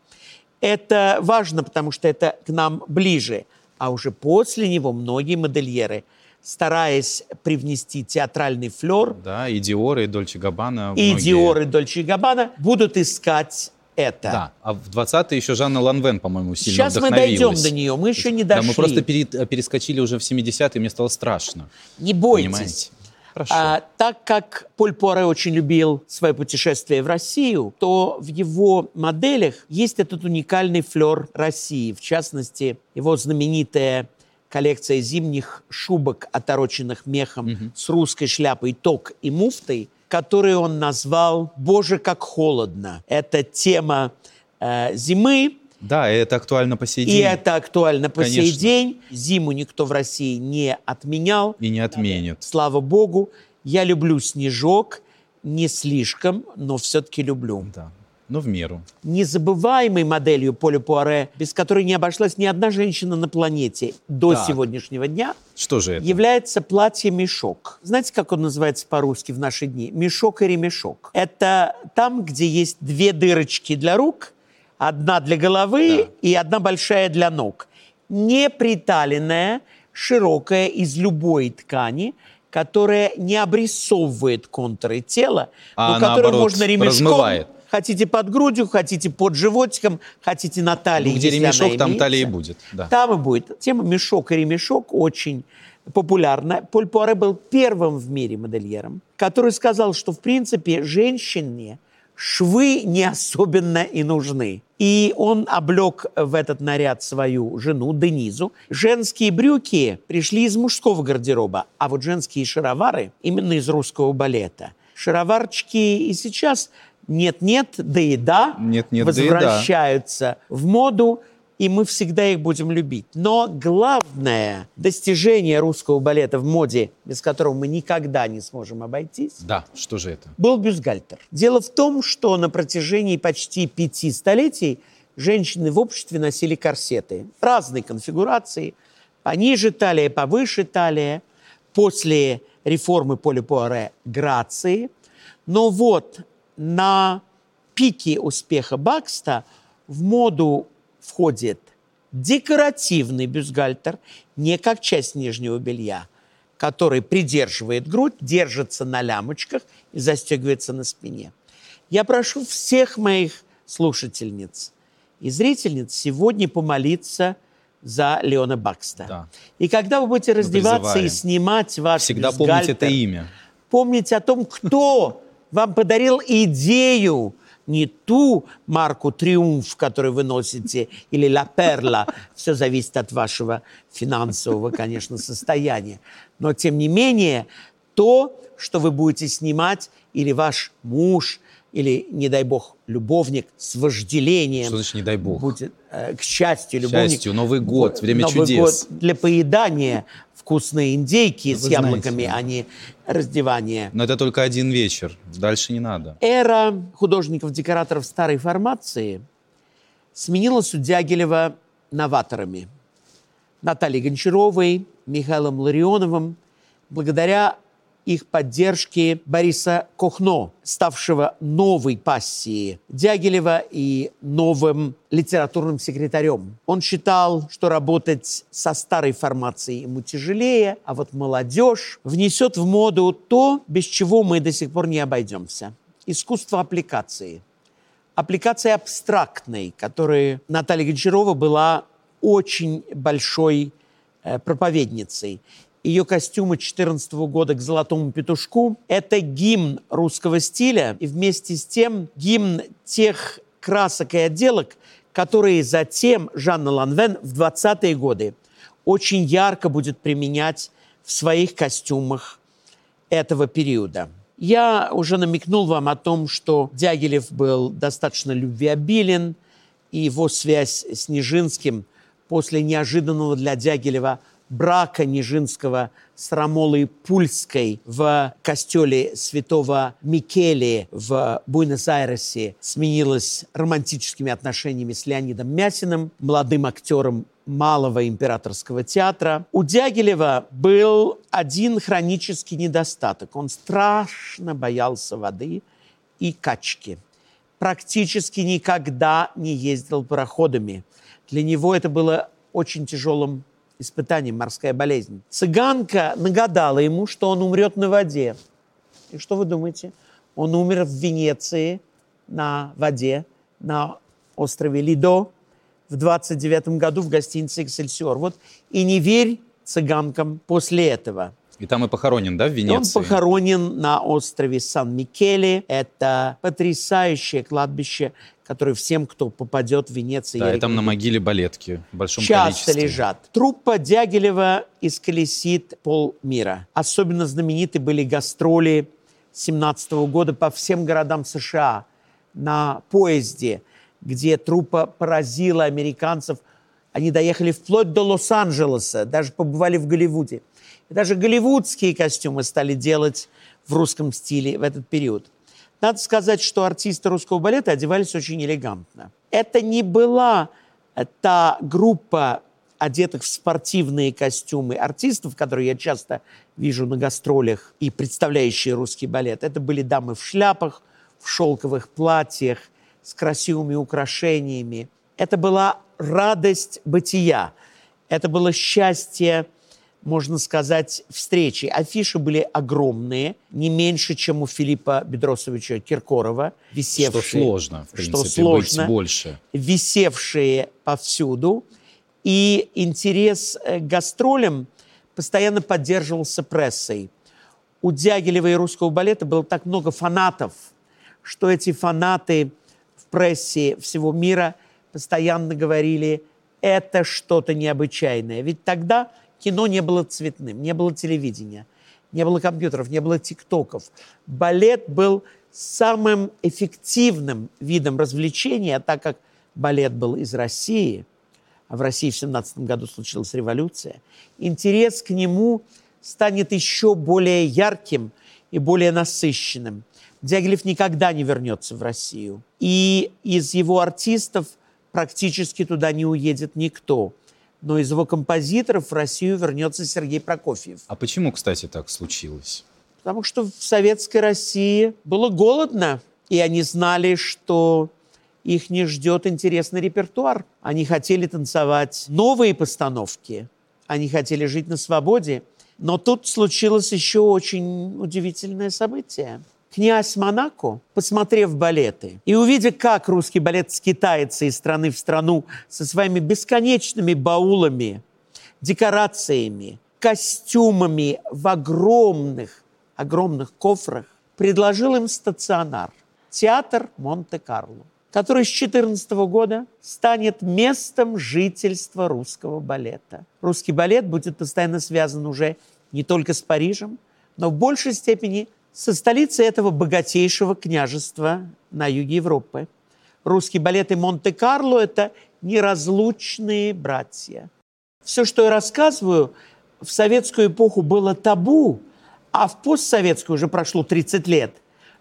Это важно, потому что это к нам ближе. А уже после него многие модельеры, стараясь привнести театральный флер, Да, и Диор, и Дольче Габбана. и многие- Диор, и Дольче Габбана, будут искать это. Да, а в 20-е еще Жанна Ланвен, по-моему, сильно Сейчас мы дойдем до нее, мы еще не Да, дошли. мы просто пере- перескочили уже в 70-е, мне стало страшно. Не бойтесь. Понимаете? Хорошо. А, так как Поль Пуаре очень любил свое путешествие в Россию, то в его моделях есть этот уникальный флер России. В частности, его знаменитая коллекция зимних шубок, отороченных мехом с русской шляпой, ток и муфтой, которую он назвал «Боже, как холодно». Это тема э, зимы, Да, и это актуально по сей и день. это актуально по сей Конечно. день. Зиму никто в России не отменял. И не отменит. Слава богу, я люблю снежок, не слишком, но все-таки люблю. Да, но в меру. Незабываемой моделью Поля Пуаре, без которой не обошлась ни одна женщина на планете до Так. сегодняшнего дня, Что же это? является платье-мешок. Знаете, как он называется по-русски в наши дни? Мешок и ремешок. Это там, где есть две дырочки для рук, одна для головы Да. и одна большая для ног. Не приталенная, широкая из любой ткани, которая не обрисовывает контуры тела, А но которую наоборот, можно ремешком. размывает. Хотите под грудью, хотите под животиком, хотите на талии. Ну, где ремешок, там имеется. талия и будет. Да. Там и будет. Тема мешок и ремешок очень популярна. Поль Пуаре был первым в мире модельером, который сказал, что, в принципе, женщине швы не особенно и нужны. И он облег в этот наряд свою жену Денизу. Женские брюки пришли из мужского гардероба, а вот женские шаровары именно из русского балета. Шароварчики и сейчас нет-нет, да и да, Нет-нет, да и да. возвращаются в моду, и мы всегда их будем любить. Но главное достижение русского балета в моде, без которого мы никогда не сможем обойтись, Да, что же это? был бюстгальтер. Дело в том, что на протяжении почти пяти столетий женщины в обществе носили корсеты разной конфигурации, пониже талия, повыше талия, после реформы Поля Пуаре грации. Но вот на пике успеха Бакста в моду входит декоративный бюстгальтер, не как часть нижнего белья, который придерживает грудь, держится на лямочках и застегивается на спине. Я прошу всех моих слушательниц и зрительниц сегодня помолиться за Леона Бакста. Да. И когда вы будете раздеваться и снимать ваш Всегда помните это бюстгальтер, имя. помните о том, кто вам подарил идею, не ту марку «Триумф», которую вы носите, или «Ла Перла». Все зависит от вашего финансового, конечно, состояния. Но, тем не менее, то, что вы будете снимать, или ваш муж, или, не дай бог, любовник с вожделением. Что значит «не дай бог»? Будет, э, к счастью, К любовник. счастью, Новый год, время Новый чудес. год для поедания вкусные индейки Ну, с яблоками, знаете. а не раздевание. Но это только один вечер. Дальше не надо. Эра художников-декораторов старой формации сменилась у Дягилева новаторами. Натальей Гончаровой, Михаилом Ларионовым, благодаря их поддержке Бориса Кохно, ставшего новой пассией Дягилева и новым литературным секретарем. Он считал, что работать со старой формацией ему тяжелее, а вот молодежь внесет в моду то, без чего мы до сих пор не обойдемся. Искусство аппликации. Аппликация абстрактной, которой Наталья Гончарова была очень большой э, проповедницей. Ее костюмы 14 года к «Золотому петушку» — это гимн русского стиля и вместе с тем гимн тех красок и отделок, которые затем Жанна Ланвен в 20-е годы очень ярко будет применять в своих костюмах этого периода. Я уже намекнул вам о том, что Дягилев был достаточно любвеобилен, и его связь с Нижинским после неожиданного для Дягилева брака Нижинского с Рамолой Пульской в костеле святого Микеле в Буэнос-Айресе сменилась романтическими отношениями с Леонидом Мясиным, молодым актером Малого императорского театра. У Дягилева был один хронический недостаток. Он страшно боялся воды и качки. Практически никогда не ездил пароходами. Для него это было очень тяжелым испытанием морская болезнь. Цыганка нагадала ему, что он умрет на воде. И что вы думаете? Он умер в Венеции на воде, на острове Лидо в 29 году в гостинице «Эксельсиор». Вот и не верь цыганкам после этого. И там и похоронен, да, в Венеции? Он похоронен на острове Сан-Микеле. Это потрясающее кладбище, которое всем, кто попадет в Венецию... Да, и там на могиле балетки в большом часто количестве. лежат. Труппа Дягилева исколесит полмира. Особенно знамениты были гастроли 17 года по всем городам США на поезде, где труппа поразила американцев. Они доехали вплоть до Лос-Анджелеса, даже побывали в Голливуде. Даже голливудские костюмы стали делать в русском стиле в этот период. Надо сказать, что артисты русского балета одевались очень элегантно. Это не была та группа одетых в спортивные костюмы артистов, которые я часто вижу на гастролях и представляющие русский балет. Это были дамы в шляпах, в шелковых платьях, с красивыми украшениями. Это была радость бытия. Это было счастье можно сказать, встречи. Афиши были огромные, не меньше, чем у Филиппа Бедросовича Киркорова, висевшие. Что сложно, в принципе, что сложно, быть больше. Висевшие повсюду. И интерес к гастролям постоянно поддерживался прессой. У Дягилева и русского балета было так много фанатов, что эти фанаты в прессе всего мира постоянно говорили, это что-то необычайное. Ведь тогда Кино не было цветным, не было телевидения, не было компьютеров, не было тиктоков. Балет был самым эффективным видом развлечения, так как балет был из России, а в России в 17 году случилась революция, интерес к нему станет еще более ярким и более насыщенным. Дягилев никогда не вернется в Россию. И из его артистов практически туда не уедет никто но из его композиторов в Россию вернется Сергей Прокофьев. А почему, кстати, так случилось? Потому что в советской России было голодно, и они знали, что их не ждет интересный репертуар. Они хотели танцевать новые постановки, они хотели жить на свободе. Но тут случилось еще очень удивительное событие князь Монако, посмотрев балеты и увидя, как русский балет скитается из страны в страну со своими бесконечными баулами, декорациями, костюмами в огромных, огромных кофрах, предложил им стационар – театр Монте-Карло, который с 2014 года станет местом жительства русского балета. Русский балет будет постоянно связан уже не только с Парижем, но в большей степени со столицей этого богатейшего княжества на юге Европы. Русский балет и Монте-Карло – это неразлучные братья. Все, что я рассказываю, в советскую эпоху было табу, а в постсоветскую уже прошло 30 лет,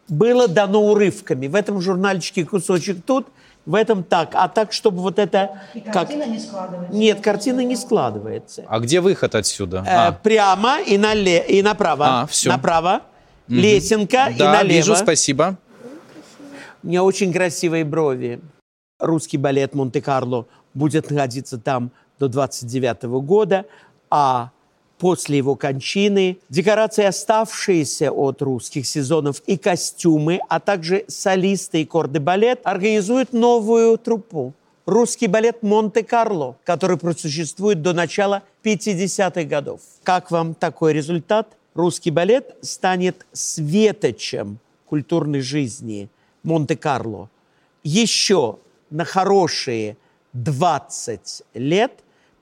было дано урывками. В этом журнальчике кусочек тут, в этом так. А так, чтобы вот это... И картина как... не складывается? Нет, картина не складывается. А где выход отсюда? Э, а. Прямо и, нале... и направо. А, все. Направо угу. лесенка да, и налево. вижу, спасибо. У меня очень красивые брови. Русский балет Монте-Карло будет находиться там до 29 года, а после его кончины декорации, оставшиеся от русских сезонов, и костюмы, а также солисты и корды-балет организуют новую труппу. Русский балет Монте-Карло, который просуществует до начала 50-х годов. Как вам такой результат? Русский балет станет светочем культурной жизни Монте-Карло еще на хорошие 20 лет,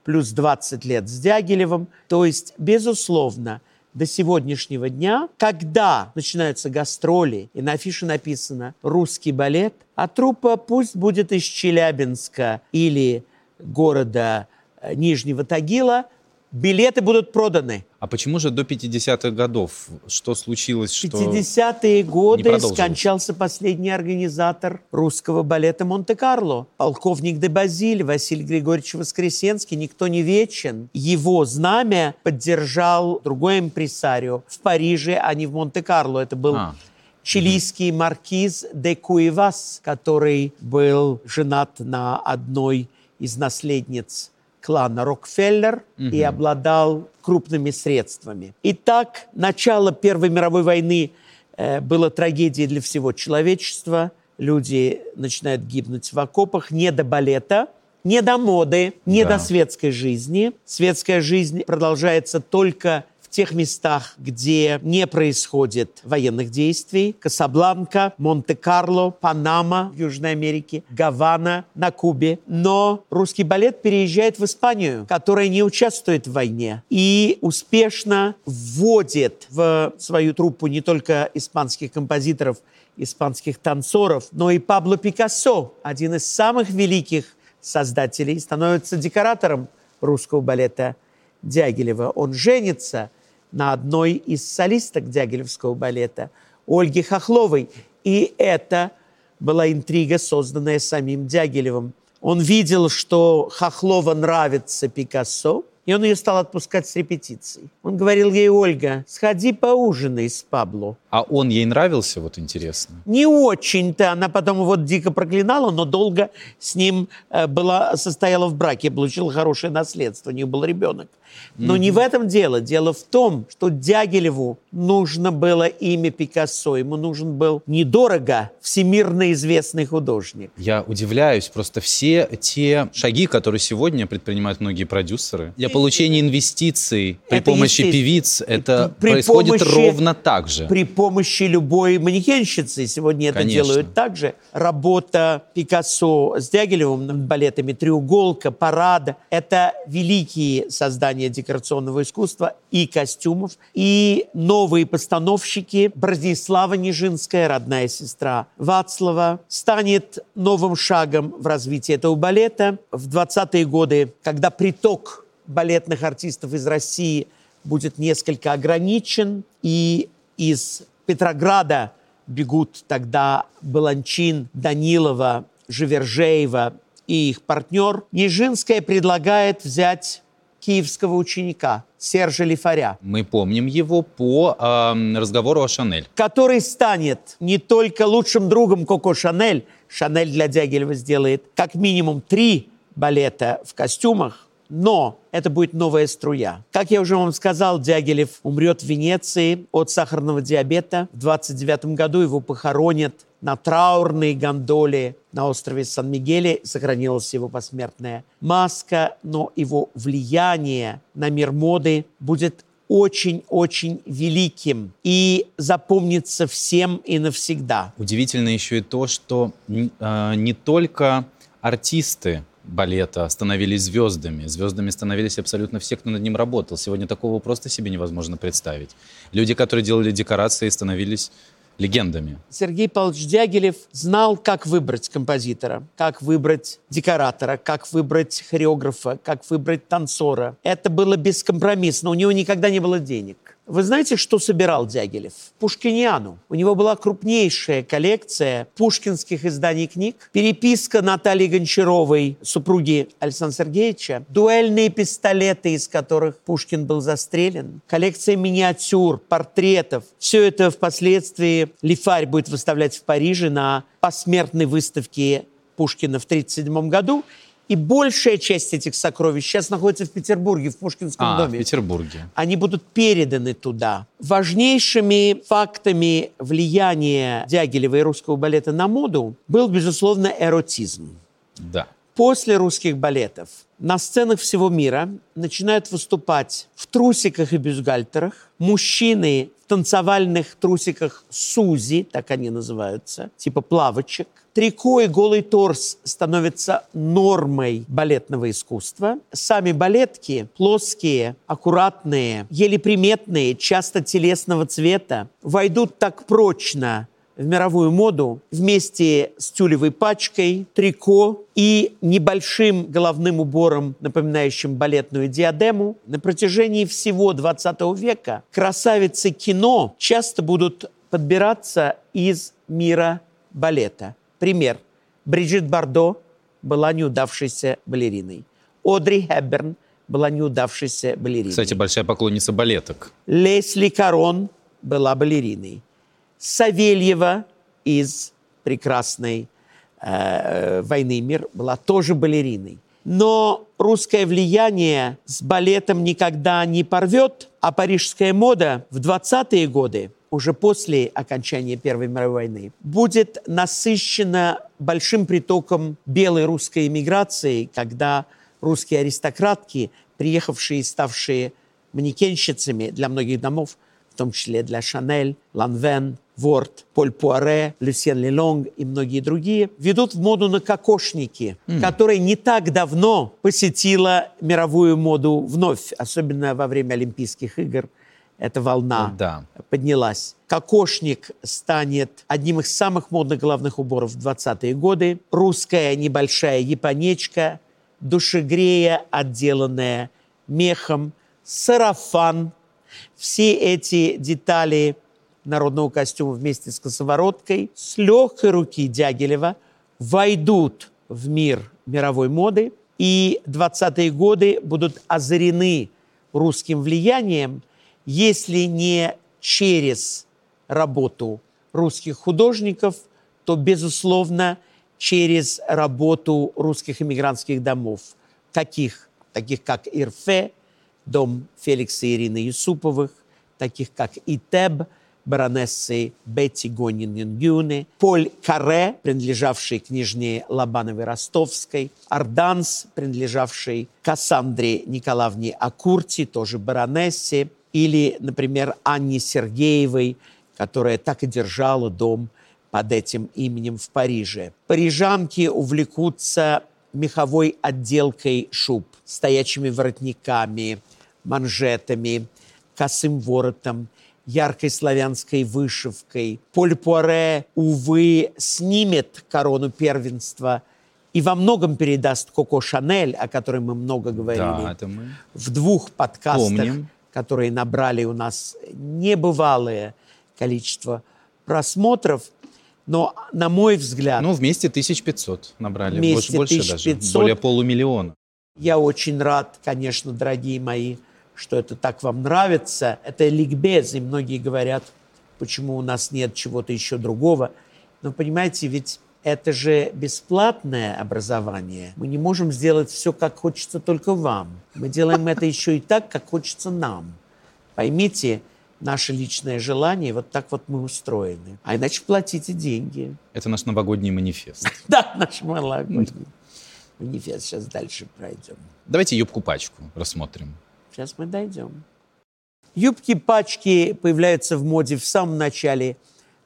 плюс 20 лет с Дягилевым. То есть, безусловно, до сегодняшнего дня, когда начинаются гастроли, и на афише написано «русский балет», а труппа пусть будет из Челябинска или города э, Нижнего Тагила – билеты будут проданы. А почему же до 50-х годов? Что случилось? Что 50-е годы скончался последний организатор русского балета Монте-Карло. Полковник де Базиль, Василий Григорьевич Воскресенский. Никто не вечен. Его знамя поддержал другой импресарио в Париже, а не в Монте-Карло. Это был а. чилийский маркиз де Куевас, который был женат на одной из наследниц клана Рокфеллер и обладал крупными средствами. Итак, начало Первой мировой войны э, было трагедией для всего человечества. Люди начинают гибнуть в окопах не до балета, не до моды, не Да. до светской жизни. Светская жизнь продолжается только тех местах, где не происходит военных действий. Касабланка, Монте-Карло, Панама в Южной Америке, Гавана на Кубе. Но русский балет переезжает в Испанию, которая не участвует в войне и успешно вводит в свою труппу не только испанских композиторов, испанских танцоров, но и Пабло Пикассо, один из самых великих создателей, становится декоратором русского балета Дягилева. Он женится на одной из солисток Дягилевского балета, Ольге Хохловой. И это была интрига, созданная самим Дягилевым. Он видел, что Хохлова нравится Пикассо, и он ее стал отпускать с репетиций. Он говорил ей, Ольга, сходи поужинай с Пабло. А он ей нравился, вот интересно? Не очень-то. Она потом его дико проклинала, но долго с ним э, была, состояла в браке, получила хорошее наследство, у нее был ребенок. Но не в этом дело. Дело в том, что Дягилеву нужно было имя Пикассо. Ему нужен был недорого всемирно известный художник. Я удивляюсь, просто все те шаги, которые сегодня предпринимают многие продюсеры для получения инвестиций при Это помощи певиц, это При происходит помощи- ровно так же. При помощи любой манекенщицы. Сегодня это Конечно. делают также. Работа Пикассо с Дягилевым над балетами «Треуголка», «Парада» — это великие создания декорационного искусства и костюмов. И новые постановщики Бронислава Нижинская, родная сестра Вацлава, станет новым шагом в развитии этого балета. В 20-е годы, когда приток балетных артистов из России будет несколько ограничен, и из Петрограда бегут тогда Баланчин, Данилова, Живержеева и их партнер, Нижинская предлагает взять киевского ученика Сержа Лифаря, Мы помним его по эм, разговору о Шанель. который станет не только лучшим другом Коко Шанель, Шанель для Дягилева сделает как минимум три балета в костюмах, но это будет новая струя. Как я уже вам сказал, Дягилев умрет в Венеции от сахарного диабета. В 29 году его похоронят на траурной гондоле на острове Сан-Мигеле. Сохранилась его посмертная маска, но его влияние на мир моды будет очень-очень великим и запомнится всем и навсегда. Удивительно еще и то, что э, не только артисты балета становились звездами. Звездами становились абсолютно все, кто над ним работал. Сегодня такого просто себе невозможно представить. Люди, которые делали декорации, становились легендами. Сергей Павлович Дягилев знал, как выбрать композитора, как выбрать декоратора, как выбрать хореографа, как выбрать танцора. Это было бескомпромиссно. У него никогда не было денег. Вы знаете, что собирал Дягилев? Пушкиниану. У него была крупнейшая коллекция пушкинских изданий книг, переписка Натальи Гончаровой, супруги Александра Сергеевича, дуэльные пистолеты, из которых Пушкин был застрелен, коллекция миниатюр, портретов. Все это впоследствии Лифарь будет выставлять в Париже на посмертной выставке Пушкина в 1937 году. И большая часть этих сокровищ сейчас находится в Петербурге, в Пушкинском А, в доме Петербурге. они будут переданы туда. Важнейшими фактами влияния Дягилева и русского балета на моду был, безусловно, эротизм. Да. После русских балетов на сценах всего мира начинают выступать в трусиках и бюстгальтерах мужчины в танцевальных трусиках Сузи, так они называются, типа плавочек. Трико и голый торс становятся нормой балетного искусства. Сами балетки плоские, аккуратные, еле приметные, часто телесного цвета, войдут так прочно в мировую моду вместе с тюлевой пачкой, трико и небольшим головным убором, напоминающим балетную диадему. На протяжении всего 20 века красавицы кино часто будут подбираться из мира балета. Пример. Бриджит Бардо была неудавшейся балериной. Одри Хепберн была неудавшейся балериной. Кстати, большая поклонница балеток. Лесли Карон была балериной. Савельева из прекрасной э, «Войны и мир» была тоже балериной. Но русское влияние с балетом никогда не порвет, а парижская мода в 20-е годы, уже после окончания Первой мировой войны, будет насыщена большим притоком белой русской эмиграции, когда русские аристократки, приехавшие и ставшие манекенщицами для многих домов, в том числе для Шанель, Ланвен, Ворд, Поль Пуаре, Люсьен Лелонг и многие другие, ведут в моду на кокошники, mm. которая не так давно посетила мировую моду вновь, особенно во время Олимпийских игр. Эта волна да. поднялась. Кокошник станет одним из самых модных главных уборов в 20-е годы. Русская небольшая японечка, душегрея, отделанная мехом, сарафан. Все эти детали народного костюма вместе с косовороткой с легкой руки Дягилева войдут в мир мировой моды, и 20-е годы будут озарены русским влиянием, если не через работу русских художников, то, безусловно, через работу русских иммигрантских домов, таких, таких как Ирфе, дом Феликса и Ирины Юсуповых, таких как Итеб – баронессы Бетти Гонин-Юнгюне, Поль Каре, принадлежавший княжне Лобановой Ростовской, Арданс, принадлежавший Кассандре Николаевне Акурти, тоже баронессе, или, например, Анне Сергеевой, которая так и держала дом под этим именем в Париже. Парижанки увлекутся меховой отделкой шуб, стоячими воротниками, манжетами, косым воротом – яркой славянской вышивкой. Поль Пуаре, увы, снимет корону первенства и во многом передаст Коко Шанель, о которой мы много говорили, да, это мы в двух подкастах, помним. Которые набрали у нас небывалое количество просмотров. Но, на мой взгляд... Ну, вместе 1500 набрали. Вместе больше 1500. даже. Более полумиллиона. Я очень рад, конечно, дорогие мои, что это так вам нравится. Это ликбез, и многие говорят, почему у нас нет чего-то еще другого. Но понимаете, ведь это же бесплатное образование. Мы не можем сделать все, как хочется только вам. Мы делаем это еще и так, как хочется нам. Поймите, наше личное желание, вот так вот мы устроены. А иначе платите деньги. Это наш новогодний манифест. Да, наш новогодний манифест. Сейчас дальше пройдем. Давайте юбку-пачку рассмотрим. Сейчас мы дойдем. Юбки-пачки появляются в моде в самом начале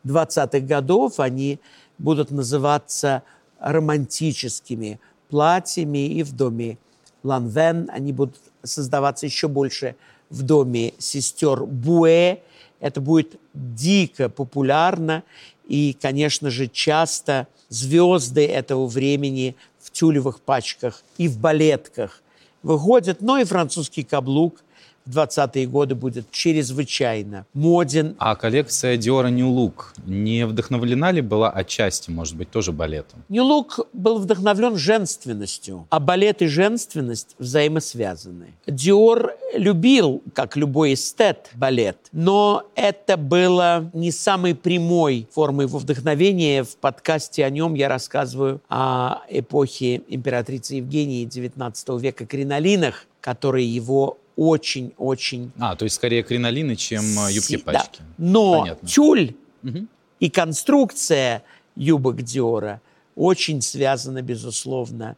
20-х годов. Они будут называться романтическими платьями и в доме Ланвен. Они будут создаваться еще больше в доме сестер Буэ. Это будет дико популярно. И, конечно же, часто звезды этого времени в тюлевых пачках и в балетках выходит, но и французский каблук в 20-е годы будет чрезвычайно моден. А коллекция Dior New Look не вдохновлена ли была отчасти, может быть, тоже балетом? New Look был вдохновлен женственностью, а балет и женственность взаимосвязаны. Dior любил, как любой эстет, балет, но это было не самой прямой формой его вдохновения. В подкасте о нем я рассказываю о эпохе императрицы Евгении XIX века кринолинах, которые его очень-очень... А, то есть скорее кринолины, чем э, юбки-пачки. Да. Но Понятно. тюль угу. и конструкция юбок Диора очень связана, безусловно,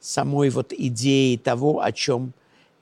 с самой вот идеей того, о чем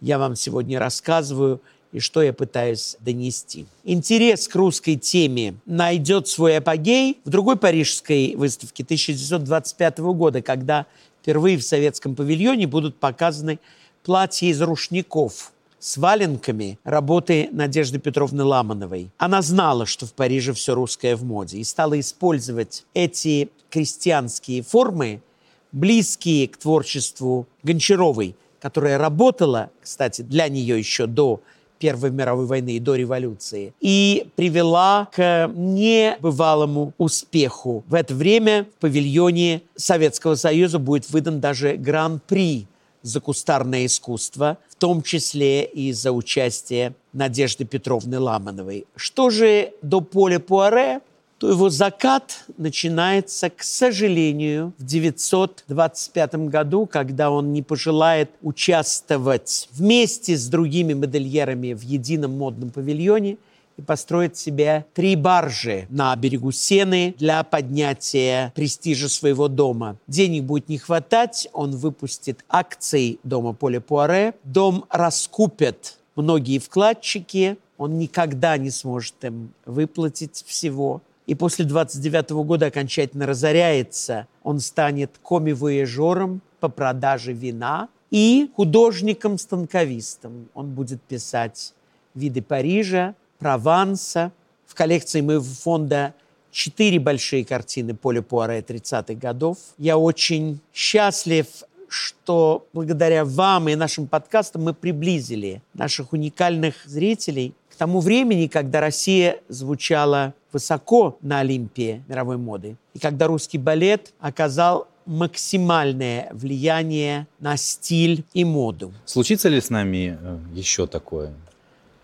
я вам сегодня рассказываю и что я пытаюсь донести. Интерес к русской теме найдет свой апогей в другой парижской выставке 1925 года, когда впервые в советском павильоне будут показаны платья из рушников – с валенками работы Надежды Петровны Ламановой. Она знала, что в Париже все русское в моде, и стала использовать эти крестьянские формы, близкие к творчеству Гончаровой, которая работала, кстати, для нее еще до Первой мировой войны и до революции, и привела к небывалому успеху. В это время в павильоне Советского Союза будет выдан даже гран-при за кустарное искусство, в том числе и за участие Надежды Петровны Ламановой. Что же до Поля Пуаре? то его закат начинается, к сожалению, в 925 году, когда он не пожелает участвовать вместе с другими модельерами в едином модном павильоне и построит себе три баржи на берегу Сены для поднятия престижа своего дома. Денег будет не хватать, он выпустит акции дома Поля Пуаре. Дом раскупят многие вкладчики, он никогда не сможет им выплатить всего. И после 29 года окончательно разоряется. Он станет коми-вояжером по продаже вина и художником-станковистом. Он будет писать виды Парижа, Прованса. В коллекции моего фонда четыре большие картины Поля Пуаре 30-х годов. Я очень счастлив, что благодаря вам и нашим подкастам мы приблизили наших уникальных зрителей к тому времени, когда Россия звучала высоко на Олимпе мировой моды, и когда русский балет оказал максимальное влияние на стиль и моду. Случится ли с нами э, еще такое?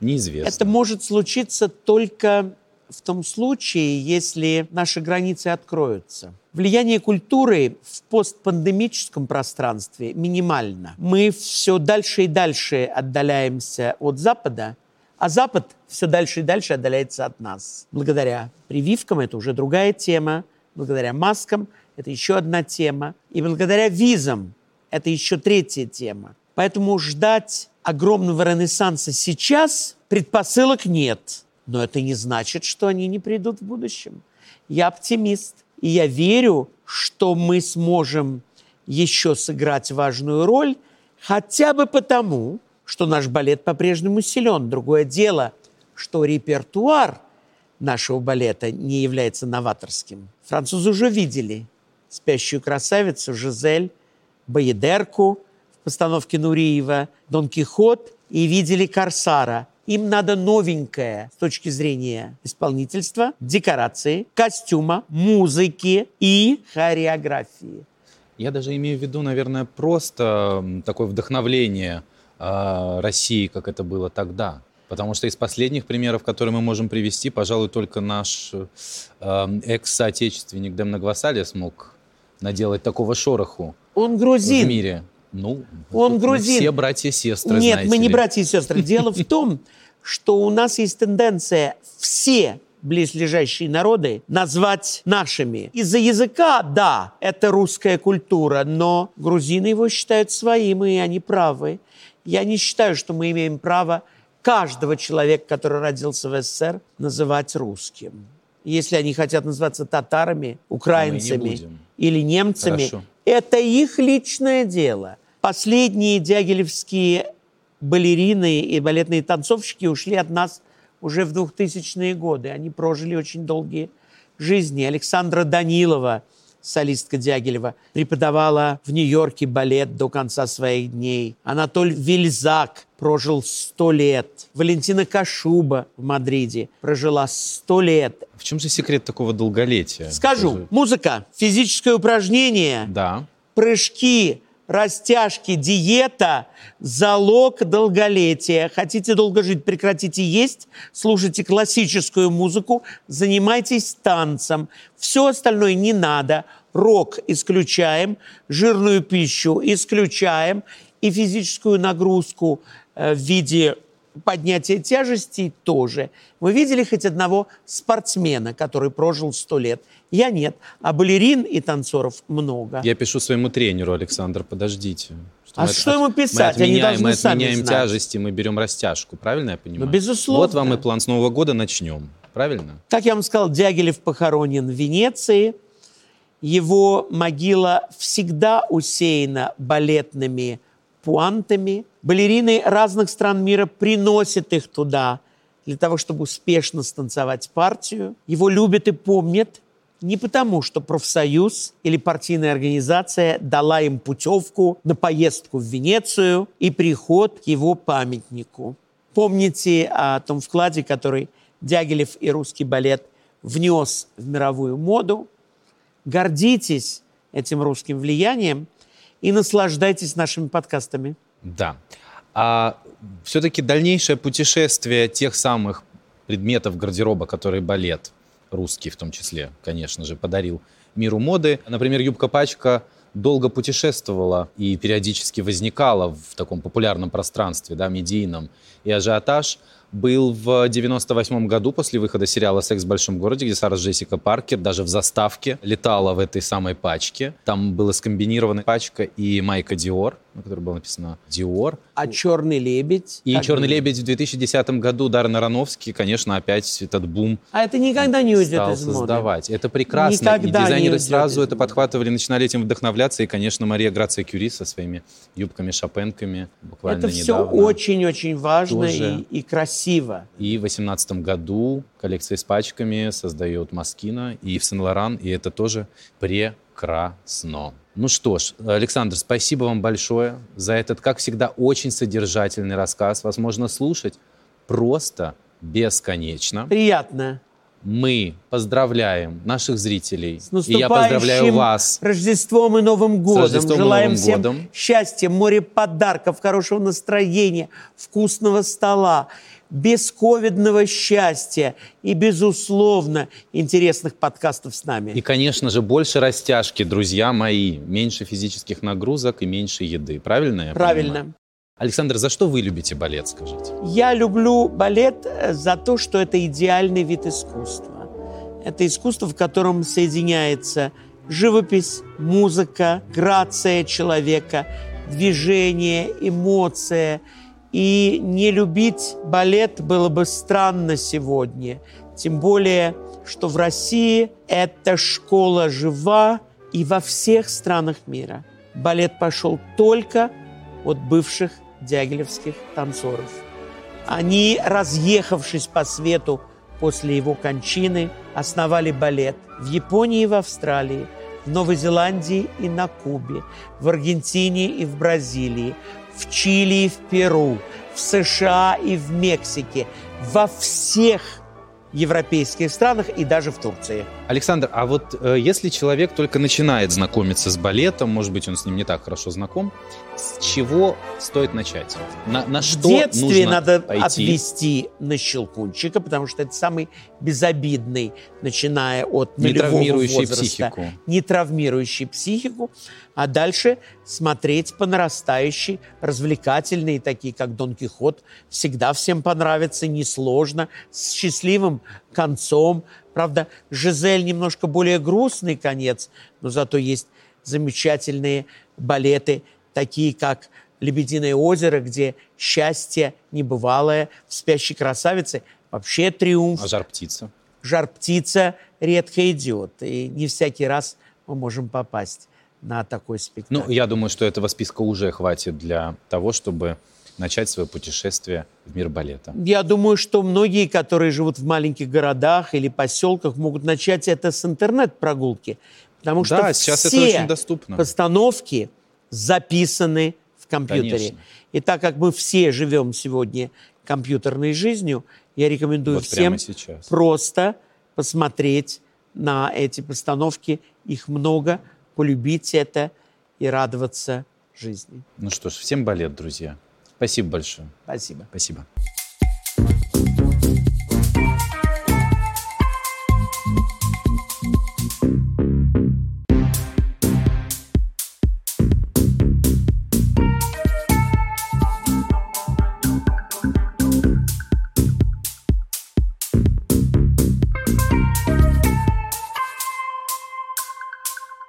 Неизвестно. Это может случиться только в том случае, если наши границы откроются. Влияние культуры в постпандемическом пространстве минимально. Мы все дальше и дальше отдаляемся от Запада, а Запад все дальше и дальше отдаляется от нас. Благодаря прививкам это уже другая тема, благодаря маскам это еще одна тема, и благодаря визам это еще третья тема. Поэтому ждать огромного ренессанса сейчас предпосылок нет. Но это не значит, что они не придут в будущем. Я оптимист, и я верю, что мы сможем еще сыграть важную роль, хотя бы потому, что наш балет по-прежнему силен. Другое дело, что репертуар нашего балета не является новаторским. Французы уже видели «Спящую красавицу», «Жизель», «Боедерку» постановке Нуриева, «Дон Кихот» и видели «Корсара». Им надо новенькое с точки зрения исполнительства, декорации, костюма, музыки и хореографии. Я даже имею в виду, наверное, просто такое вдохновление э, России, как это было тогда. Потому что из последних примеров, которые мы можем привести, пожалуй, только наш э, экс-соотечественник Демна Гвасалия смог наделать такого шороху Он грузин. в мире. Ну, Он грузин. все братья и сестры, Нет, мы не ли. братья и сестры. Дело в том, что у нас есть тенденция все близлежащие народы назвать нашими. Из-за языка, да, это русская культура, но грузины его считают своим, и они правы. Я не считаю, что мы имеем право каждого человека, который родился в СССР, называть русским. Если они хотят называться татарами, украинцами будем. или немцами, Хорошо. это их личное дело. Последние дягилевские балерины и балетные танцовщики ушли от нас уже в 2000-е годы. Они прожили очень долгие жизни. Александра Данилова, солистка Дягилева, преподавала в Нью-Йорке балет до конца своих дней. Анатоль Вильзак прожил 100 лет. Валентина Кашуба в Мадриде прожила 100 лет. В чем же секрет такого долголетия? Скажу, музыка, физическое упражнение, Да. прыжки, растяжки, диета – залог долголетия. Хотите долго жить, прекратите есть, слушайте классическую музыку, занимайтесь танцем. Все остальное не надо. Рок исключаем, жирную пищу исключаем и физическую нагрузку э, в виде поднятия тяжестей тоже. Вы видели хоть одного спортсмена, который прожил 100 лет? Я нет. А балерин и танцоров много. Я пишу своему тренеру, Александр, подождите. А мы что ему мы писать? Они отменяем, должны мы сами отменяем знать. тяжести, мы берем растяжку. Правильно я понимаю? Ну, безусловно. Вот вам и план с Нового года начнем. Правильно? Как я вам сказал, Дягилев похоронен в Венеции. Его могила всегда усеяна балетными пуантами. Балерины разных стран мира приносят их туда для того, чтобы успешно станцевать партию. Его любят и помнят не потому, что профсоюз или партийная организация дала им путевку на поездку в Венецию и приход к его памятнику. Помните о том вкладе, который Дягилев и русский балет внес в мировую моду. Гордитесь этим русским влиянием и наслаждайтесь нашими подкастами. Да. А все-таки дальнейшее путешествие тех самых предметов гардероба, которые балет русский в том числе, конечно же, подарил миру моды. Например, юбка-пачка долго путешествовала и периодически возникала в таком популярном пространстве, да, медийном. И ажиотаж был в 98 году после выхода сериала «Секс в большом городе», где Сара Джессика Паркер даже в заставке летала в этой самой пачке. Там была скомбинирована пачка и майка Диор, на которой было написано Диор. А «Черный лебедь»? И Как «Черный лебедь» в 2010 году Даррен Аронофский, конечно, опять этот бум А это никогда не уйдет стал из моды. создавать. Это прекрасно. Никогда и не дизайнеры уйдет сразу это моды. подхватывали, начинали этим вдохновляться. И, конечно, Мария Грация Кюри со своими юбками-шопенками буквально Это все недавно. очень-очень важно тоже. и, и красиво. И в 2018 году коллекция с пачками создает Маскина и в Сен-Лоран, и это тоже прекрасно. Ну что ж, Александр, спасибо вам большое за этот, как всегда, очень содержательный рассказ. Возможно, слушать просто бесконечно. Приятно. Мы поздравляем наших зрителей. С и я поздравляю вас. Рождеством и Новым годом. Рождеством и Желаем Новым всем годом. счастья, море подарков, хорошего настроения, вкусного стола, бесковидного счастья и, безусловно, интересных подкастов с нами. И, конечно же, больше растяжки, друзья мои. Меньше физических нагрузок и меньше еды. Правильно я Правильно. понимаю? Александр, за что вы любите балет, скажите? Я люблю балет э, за то, что это идеальный вид искусства. Это искусство, в котором соединяется живопись, музыка, грация человека, движение, эмоция. И не любить балет было бы странно сегодня. Тем более, что в России эта школа жива и во всех странах мира. Балет пошел только от бывших дягилевских танцоров. Они, разъехавшись по свету после его кончины, основали балет в Японии и в Австралии, в Новой Зеландии и на Кубе, в Аргентине и в Бразилии, в Чили и в Перу, в США и в Мексике, во всех европейских странах и даже в Турции. Александр, а вот э, если человек только начинает знакомиться с балетом, может быть, он с ним не так хорошо знаком, с чего стоит начать? На, на что в детстве нужно надо пойти? отвести на щелкунчика, потому что это самый безобидный, начиная от Не травмирующий возраста, психику. не травмирующий психику, а дальше смотреть по нарастающей, развлекательные, такие как Дон Кихот, всегда всем понравится, несложно, с счастливым концом. Правда, Жизель немножко более грустный конец, но зато есть замечательные балеты, такие как «Лебединое озеро», где счастье небывалое в «Спящей красавице». Вообще триумф. А жар птица? Жар птица редко идет, и не всякий раз мы можем попасть на такой спектакль. Ну, я думаю, что этого списка уже хватит для того, чтобы начать свое путешествие в мир балета. Я думаю, что многие, которые живут в маленьких городах или поселках, могут начать это с интернет-прогулки. Потому что Да, сейчас это все очень доступно. постановки записаны в компьютере. Конечно. И так как мы все живем сегодня компьютерной жизнью, я рекомендую Вот всем просто посмотреть на эти постановки. Их много, полюбить это и радоваться жизни. Ну что ж, всем балет, друзья. Спасибо большое. Спасибо. Спасибо.